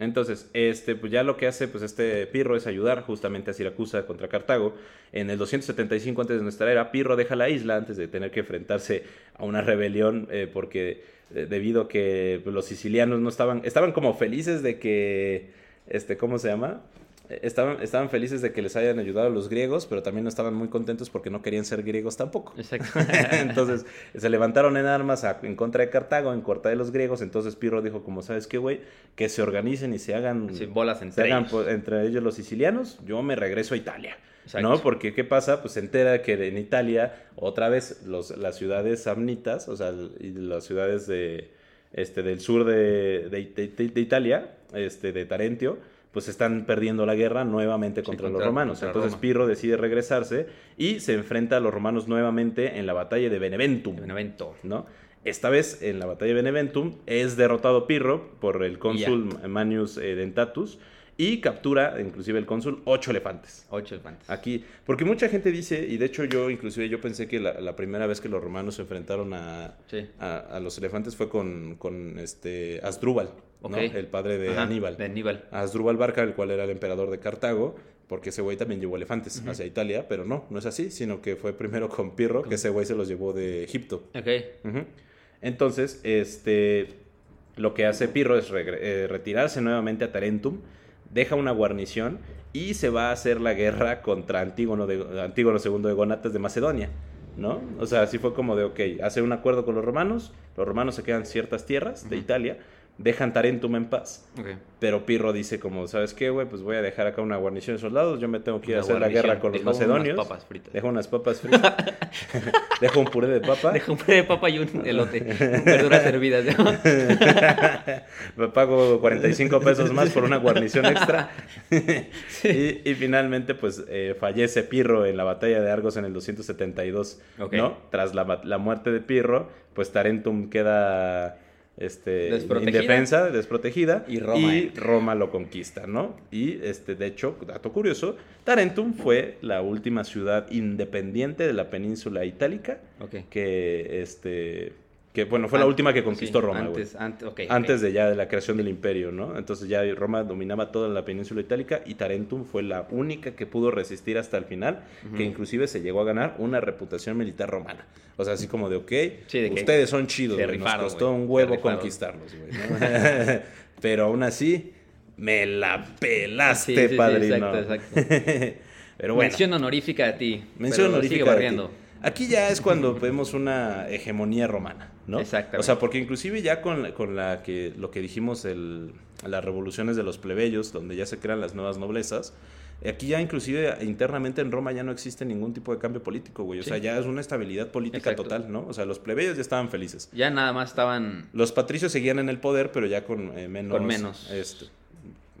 [SPEAKER 3] Entonces, este, pues ya lo que hace pues este Pirro es ayudar justamente a Siracusa contra Cartago. En el 275 antes de nuestra era, Pirro deja la isla antes de tener que enfrentarse a una rebelión eh, porque eh, debido a que los sicilianos no estaban, estaban como felices de que, este, ¿cómo se llama? Estaban, estaban felices de que les hayan ayudado los griegos, pero también no estaban muy contentos porque no querían ser griegos tampoco.
[SPEAKER 2] Exacto.
[SPEAKER 3] entonces se levantaron en armas a- en contra de Cartago, en contra de los griegos. Entonces Pirro dijo, como sabes qué, güey, que se organicen y se hagan,
[SPEAKER 2] Sí, bolas
[SPEAKER 3] se
[SPEAKER 2] entre
[SPEAKER 3] hagan,
[SPEAKER 2] ellos.
[SPEAKER 3] pues, entre ellos los sicilianos. Yo me regreso a Italia.
[SPEAKER 2] Exacto.
[SPEAKER 3] ¿No? Porque ¿qué pasa? Pues se entera que en Italia, otra vez, los, las ciudades samnitas, o sea, y las ciudades de, este, del sur de- de- de Italia, este, de Tarentio, pues están perdiendo la guerra nuevamente
[SPEAKER 2] Sí,
[SPEAKER 3] contra, los romanos.
[SPEAKER 2] contra
[SPEAKER 3] Entonces
[SPEAKER 2] Roma.
[SPEAKER 3] Pirro decide regresarse y se enfrenta a los romanos nuevamente en la batalla de Beneventum.
[SPEAKER 2] Benevento.
[SPEAKER 3] ¿no? Esta vez, en la batalla de Beneventum, es derrotado Pirro por el cónsul Manius eh, Dentatus y captura, inclusive el cónsul, ocho elefantes.
[SPEAKER 2] Ocho elefantes.
[SPEAKER 3] Aquí, porque mucha gente dice, y de hecho yo inclusive yo pensé que la, la primera vez que los romanos se enfrentaron a,
[SPEAKER 2] Sí.
[SPEAKER 3] a, a los elefantes fue con, con este Asdrúbal, el padre de
[SPEAKER 2] Ajá,
[SPEAKER 3] Aníbal.
[SPEAKER 2] De Aníbal.
[SPEAKER 3] Asdrúbal Barca, el cual era el emperador de Cartago, porque ese güey también llevó elefantes hacia Italia, pero no, no es así, sino que fue primero con Pirro, que ese güey se los llevó de Egipto.
[SPEAKER 2] Ok.
[SPEAKER 3] Entonces, este, lo que hace Pirro es eh, retirarse nuevamente a Tarentum, deja una guarnición y se va a hacer la guerra contra Antígono, de, Antígono II de Gonatas de Macedonia, ¿no? O sea, así fue como de, ok, hace un acuerdo con los romanos, los romanos se quedan ciertas tierras de Italia, dejan Tarentum en paz, pero Pirro dice como, ¿sabes qué, güey? Pues voy a dejar acá una guarnición de soldados, yo me tengo que ir a hacer la guerra con los
[SPEAKER 2] Dejó unas
[SPEAKER 3] macedonios.
[SPEAKER 2] papas fritas.
[SPEAKER 3] Dejo unas papas fritas. dejo un puré de papa.
[SPEAKER 2] Deja un puré de papa y un elote. Verduras hervidas. ¿no?
[SPEAKER 3] Me pago 45 pesos más por una guarnición extra. y, y finalmente, pues, eh, fallece Pirro en la batalla de Argos en el 272,
[SPEAKER 2] Ok.
[SPEAKER 3] ¿no? Tras la, la muerte de Pirro, pues Tarentum queda este,
[SPEAKER 2] Desprotegida.
[SPEAKER 3] indefensa, desprotegida,
[SPEAKER 2] Y Roma entra.
[SPEAKER 3] Roma lo conquista, ¿no? Y, este, de hecho, dato curioso, Tarentum fue la última ciudad independiente de la península itálica que, este... Que, bueno, fue la última que conquistó
[SPEAKER 2] sí,
[SPEAKER 3] Roma.
[SPEAKER 2] Antes, antes,
[SPEAKER 3] de ya de la creación del imperio, ¿no? Entonces ya Roma dominaba toda la península itálica y Tarentum fue la única que pudo resistir hasta el final, que inclusive se llegó a ganar una reputación militar romana. O sea, así como de, ok,
[SPEAKER 2] Sí, de que
[SPEAKER 3] ustedes son chidos, güey, nos
[SPEAKER 2] rifaron,
[SPEAKER 3] costó
[SPEAKER 2] güey,
[SPEAKER 3] un huevo conquistarlos, güey, ¿no? Pero aún así, me la pelaste,
[SPEAKER 2] Sí,
[SPEAKER 3] padrino.
[SPEAKER 2] exacto, exacto.
[SPEAKER 3] Pero bueno.
[SPEAKER 2] Mención honorífica a ti.
[SPEAKER 3] Mención honorífica
[SPEAKER 2] Sigue barriendo.
[SPEAKER 3] Aquí ya es cuando vemos una hegemonía romana, ¿no?
[SPEAKER 2] Exactamente.
[SPEAKER 3] O sea, porque inclusive ya con, la- con la que lo que dijimos el, las revoluciones de los plebeyos, donde ya se crean las nuevas noblezas, aquí ya inclusive internamente en Roma ya no existe ningún tipo de cambio político, güey. O
[SPEAKER 2] Sí.
[SPEAKER 3] sea, ya es una estabilidad política
[SPEAKER 2] Exacto.
[SPEAKER 3] total, ¿no? O sea, los plebeyos ya estaban felices.
[SPEAKER 2] Ya nada más estaban.
[SPEAKER 3] Los patricios seguían en el poder, pero ya con eh, menos...
[SPEAKER 2] Con menos.
[SPEAKER 3] este,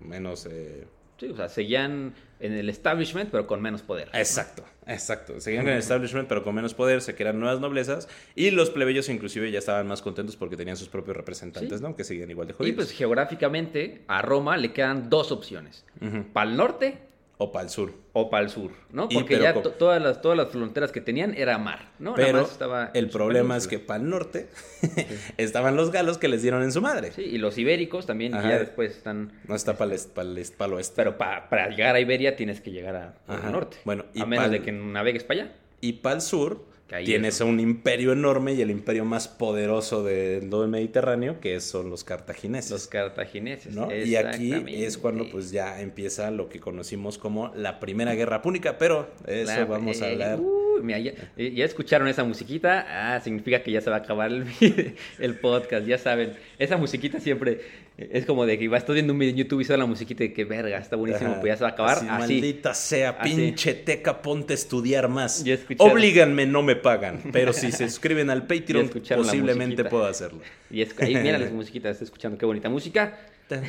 [SPEAKER 3] menos... eh,
[SPEAKER 2] Sí, o sea, seguían en el establishment, pero con menos poder.
[SPEAKER 3] Exacto, exacto. Seguían con el establishment, pero con menos poder, se crean nuevas noblezas y los plebeyos inclusive ya estaban más contentos porque tenían sus propios representantes,
[SPEAKER 2] Sí.
[SPEAKER 3] ¿no? Que seguían igual de
[SPEAKER 2] Y
[SPEAKER 3] jodidos.
[SPEAKER 2] pues geográficamente a Roma le quedan dos opciones. Para el norte
[SPEAKER 3] o para el sur.
[SPEAKER 2] o para el sur, ¿no?
[SPEAKER 3] Y
[SPEAKER 2] Porque ya todas, las, todas las fronteras que tenían era mar, ¿no?
[SPEAKER 3] Pero
[SPEAKER 2] estaba
[SPEAKER 3] el problema es que para el norte estaban los galos que les dieron en su madre.
[SPEAKER 2] Sí, y los ibéricos también
[SPEAKER 3] Ajá.
[SPEAKER 2] ya después están...
[SPEAKER 3] No está para el, para el, oeste.
[SPEAKER 2] Pero pa- para llegar a Iberia tienes que llegar a, al norte.
[SPEAKER 3] Bueno, y
[SPEAKER 2] a menos de que navegues para allá.
[SPEAKER 3] Y para el sur
[SPEAKER 2] ahí
[SPEAKER 3] tienes
[SPEAKER 2] es-
[SPEAKER 3] un imperio enorme y el imperio más poderoso de todo el Mediterráneo, que son los cartagineses.
[SPEAKER 2] Los cartagineses.
[SPEAKER 3] ¿no? Y aquí es cuando pues ya empieza lo que conocimos como la Primera Guerra Púnica, pero eso vamos a hablar.
[SPEAKER 2] Mira, ya, eh, ya escucharon esa musiquita, ah, significa que ya se va a acabar el, el podcast, ya saben. Esa musiquita siempre eh, es como de que vas estás viendo un video en YouTube y suena la musiquita de que verga, está buenísimo,
[SPEAKER 3] Ajá.
[SPEAKER 2] pues ya se va a acabar. Así.
[SPEAKER 3] Maldita sea,
[SPEAKER 2] Así.
[SPEAKER 3] pinche teca, ponte a estudiar más.
[SPEAKER 2] Ya.
[SPEAKER 3] Oblíganme, no me pagan. Pero si se suscriben al Patreon, posiblemente puedo hacerlo.
[SPEAKER 2] Y es, ahí mira las musiquitas, está escuchando qué bonita música.
[SPEAKER 3] Tan,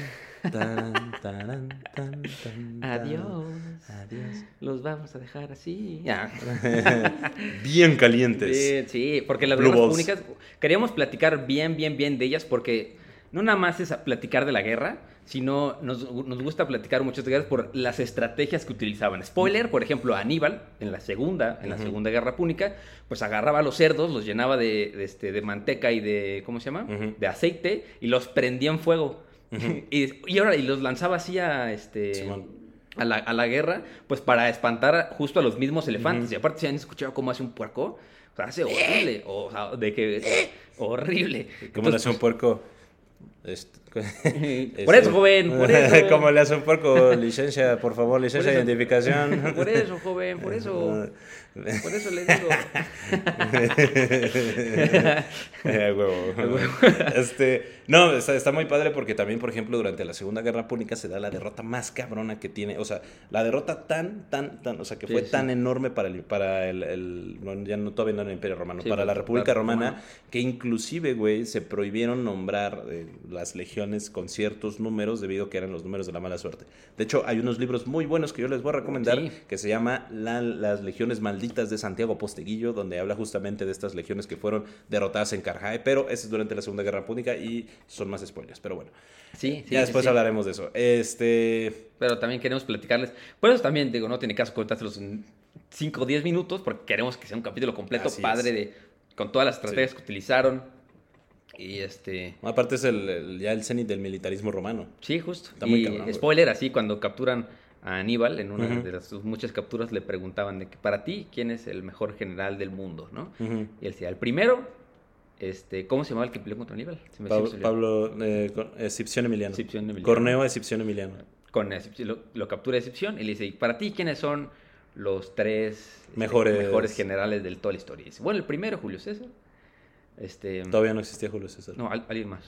[SPEAKER 3] tan, taran, tan, tan,
[SPEAKER 2] Adiós.
[SPEAKER 3] Adiós.
[SPEAKER 2] Los vamos a dejar así. Ah.
[SPEAKER 3] Bien calientes.
[SPEAKER 2] Sí, sí, porque las
[SPEAKER 3] Blue
[SPEAKER 2] guerras
[SPEAKER 3] balls.
[SPEAKER 2] públicas queríamos platicar bien, bien, bien de ellas porque no nada más es platicar de la guerra, sino nos, nos gusta platicar muchas veces por las estrategias que utilizaban. Spoiler, por ejemplo, Aníbal, en la segunda, en la segunda guerra púnica, pues agarraba a los cerdos, los llenaba de, de, este, de manteca y de, ¿cómo se llama? De aceite y los prendía en fuego. y, y ahora, y los lanzaba así a, este,
[SPEAKER 3] Simón.
[SPEAKER 2] a, la, a la guerra, pues para espantar justo a los mismos elefantes. Y aparte, si han escuchado cómo hace un puerco, o sea, hace horrible. O, sea, de que, horrible.
[SPEAKER 3] ¿Cómo le hace un
[SPEAKER 2] Entonces,
[SPEAKER 3] puerco? Este-
[SPEAKER 2] Por eso, joven, por eso.
[SPEAKER 3] ¿Cómo le hace un puerco? Licencia, por favor, licencia de identificación.
[SPEAKER 2] Por eso, joven, por eso. Por eso le digo.
[SPEAKER 3] Eh, huevo. Este, no, está, está muy padre porque también, por ejemplo, durante la Segunda Guerra Púnica se da la derrota más cabrona que tiene. O sea, la derrota tan, tan, tan, o sea, que fue
[SPEAKER 2] sí.
[SPEAKER 3] tan enorme para el, para el, el- bueno, ya no, todavía no era el Imperio Romano,
[SPEAKER 2] Sí,
[SPEAKER 3] para la República Romana,
[SPEAKER 2] Romano.
[SPEAKER 3] que inclusive, güey, se prohibieron nombrar eh, las legiones con ciertos números debido a que eran los números de la mala suerte. De hecho, hay unos libros muy buenos que yo les voy a recomendar
[SPEAKER 2] Sí.
[SPEAKER 3] que se llama La- Las legiones malditas de Santiago Posteguillo, donde habla justamente de estas legiones que fueron derrotadas en Carhae, pero eso es durante la Segunda Guerra Púnica y son más spoilers, pero bueno.
[SPEAKER 2] Sí, sí.
[SPEAKER 3] ya
[SPEAKER 2] sí,
[SPEAKER 3] después
[SPEAKER 2] sí.
[SPEAKER 3] hablaremos de eso. Este,
[SPEAKER 2] Pero también queremos platicarles. Por eso también, digo, no tiene caso contárselos en 5 o 10 minutos, porque queremos que sea un capítulo completo,
[SPEAKER 3] Así
[SPEAKER 2] padre,
[SPEAKER 3] es.
[SPEAKER 2] de con todas las estrategias que utilizaron. Y este.
[SPEAKER 3] aparte es el, el- ya el cenit del militarismo romano.
[SPEAKER 2] Sí, justo.
[SPEAKER 3] Está muy
[SPEAKER 2] y
[SPEAKER 3] cabrón, güey.
[SPEAKER 2] spoiler, así, cuando capturan a Aníbal, en una de las sus muchas capturas le preguntaban de que para ti, ¿quién es el mejor general del mundo? ¿no? Y él decía, el primero, este, ¿cómo se llamaba el que peleó contra Aníbal? Se me- se me
[SPEAKER 3] Pablo, eh, Emiliano.
[SPEAKER 2] Emiliano.
[SPEAKER 3] Corneo Escipión Emiliano.
[SPEAKER 2] Con lo, lo captura Escipión y le dice, ¿y para ti quiénes son los tres este,
[SPEAKER 3] Mejores.
[SPEAKER 2] mejores generales de toda la historia? Y dice, bueno, el primero, Julio César. Este,
[SPEAKER 3] Todavía no existía Julio César.
[SPEAKER 2] No, al- alguien más.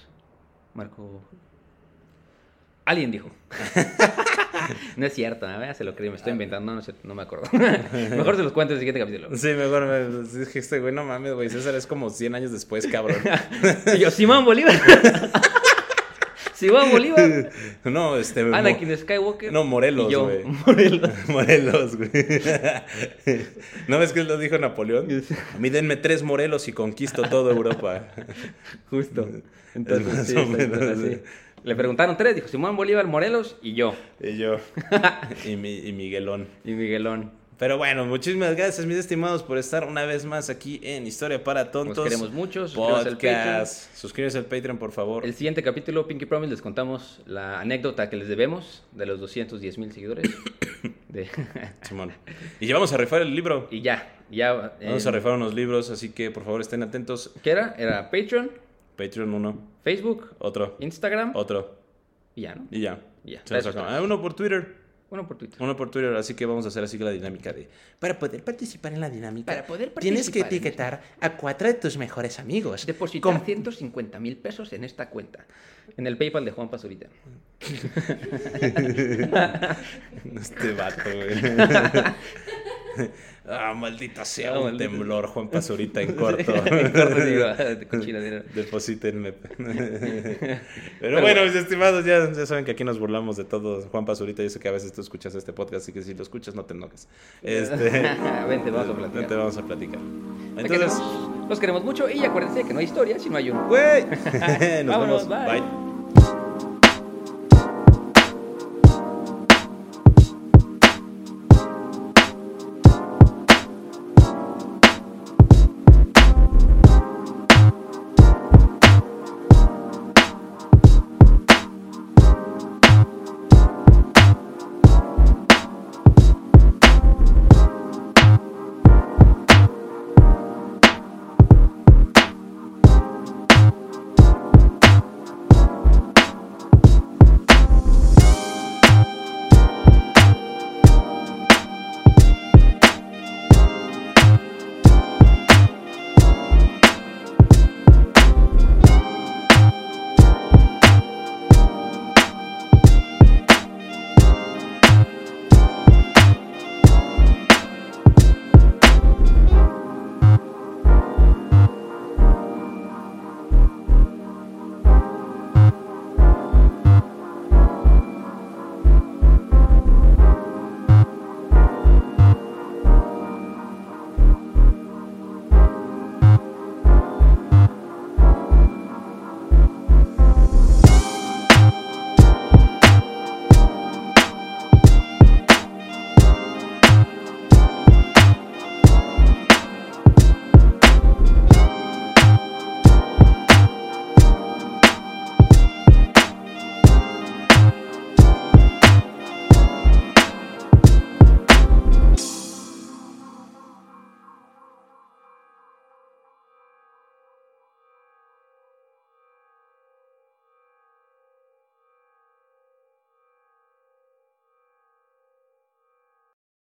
[SPEAKER 2] Marco. Alguien dijo. no es cierto, ¿eh? se lo creí, me estoy inventando, no, cierto, no me acuerdo. Mejor se los cuento en el siguiente capítulo.
[SPEAKER 3] Sí, mejor me dije, este güey, no mames, güey, César es como 100 años después, cabrón.
[SPEAKER 2] Y yo, Simón Bolívar. Simón Bolívar.
[SPEAKER 3] no, este... Mo-
[SPEAKER 2] Anakin Skywalker.
[SPEAKER 3] No, Morelos, güey.
[SPEAKER 2] Morelos.
[SPEAKER 3] Morelos, güey. ¿No ves que lo dijo Napoleón? A mí denme tres Morelos y conquisto toda Europa.
[SPEAKER 2] Justo.
[SPEAKER 3] Es
[SPEAKER 2] Entonces, sí,
[SPEAKER 3] menos, sí.
[SPEAKER 2] Le preguntaron tres, dijo Simón Bolívar, Morelos y yo.
[SPEAKER 3] Y yo. Y, mi, y Miguelón.
[SPEAKER 2] Y Miguelón.
[SPEAKER 3] Pero bueno, muchísimas gracias, mis estimados, por estar una vez más aquí en Historia para Tontos.
[SPEAKER 2] Los queremos mucho. Suscríbanse al Patreon.
[SPEAKER 3] Suscríbanse al Patreon, por favor.
[SPEAKER 2] El siguiente capítulo, Pinky Promise, les contamos la anécdota que les debemos de los 210 mil seguidores. De-
[SPEAKER 3] Simón. Y ya vamos a rifar el libro.
[SPEAKER 2] y ya, ya.
[SPEAKER 3] Vamos
[SPEAKER 2] eh,
[SPEAKER 3] a rifar unos libros, así que por favor estén atentos.
[SPEAKER 2] ¿Qué era? Era Patreon,
[SPEAKER 3] Patreon uno,
[SPEAKER 2] Facebook,
[SPEAKER 3] otro,
[SPEAKER 2] Instagram
[SPEAKER 3] otro.
[SPEAKER 2] y ya, ¿no?
[SPEAKER 3] Y ya.
[SPEAKER 2] Ya.
[SPEAKER 3] Nos acaba.
[SPEAKER 2] está.
[SPEAKER 3] Ah, uno por Twitter.
[SPEAKER 2] Uno por Twitter.
[SPEAKER 3] Uno por Twitter, así que vamos a hacer así que la dinámica de... Para poder participar en la dinámica,
[SPEAKER 2] Para poder
[SPEAKER 3] tienes que etiquetar a cuatro de tus mejores amigos.
[SPEAKER 2] Depositar
[SPEAKER 3] Con-
[SPEAKER 2] 150 mil pesos en esta cuenta. En el PayPal de Juan Pazurita.
[SPEAKER 3] Este vato, güey. ah, maldita sea,
[SPEAKER 2] Ah,
[SPEAKER 3] un temblor, Juan Pazurita en corto.
[SPEAKER 2] En corto, digo, de cochina dinero.
[SPEAKER 3] Deposítenme. Pero, bueno, mis estimados, ya, ya saben que aquí nos burlamos de todo. Juan Pazurita, yo sé que a veces tú escuchas este podcast, así que si lo escuchas no te enojes. Este,
[SPEAKER 2] Vente, vamos a platicar.
[SPEAKER 3] Vente, vamos a platicar. Entonces,
[SPEAKER 2] los queremos mucho y acuérdense que no hay historia si no hay uno.
[SPEAKER 3] güey, nos
[SPEAKER 2] Vámonos,
[SPEAKER 3] vemos.
[SPEAKER 2] bye.
[SPEAKER 3] bye.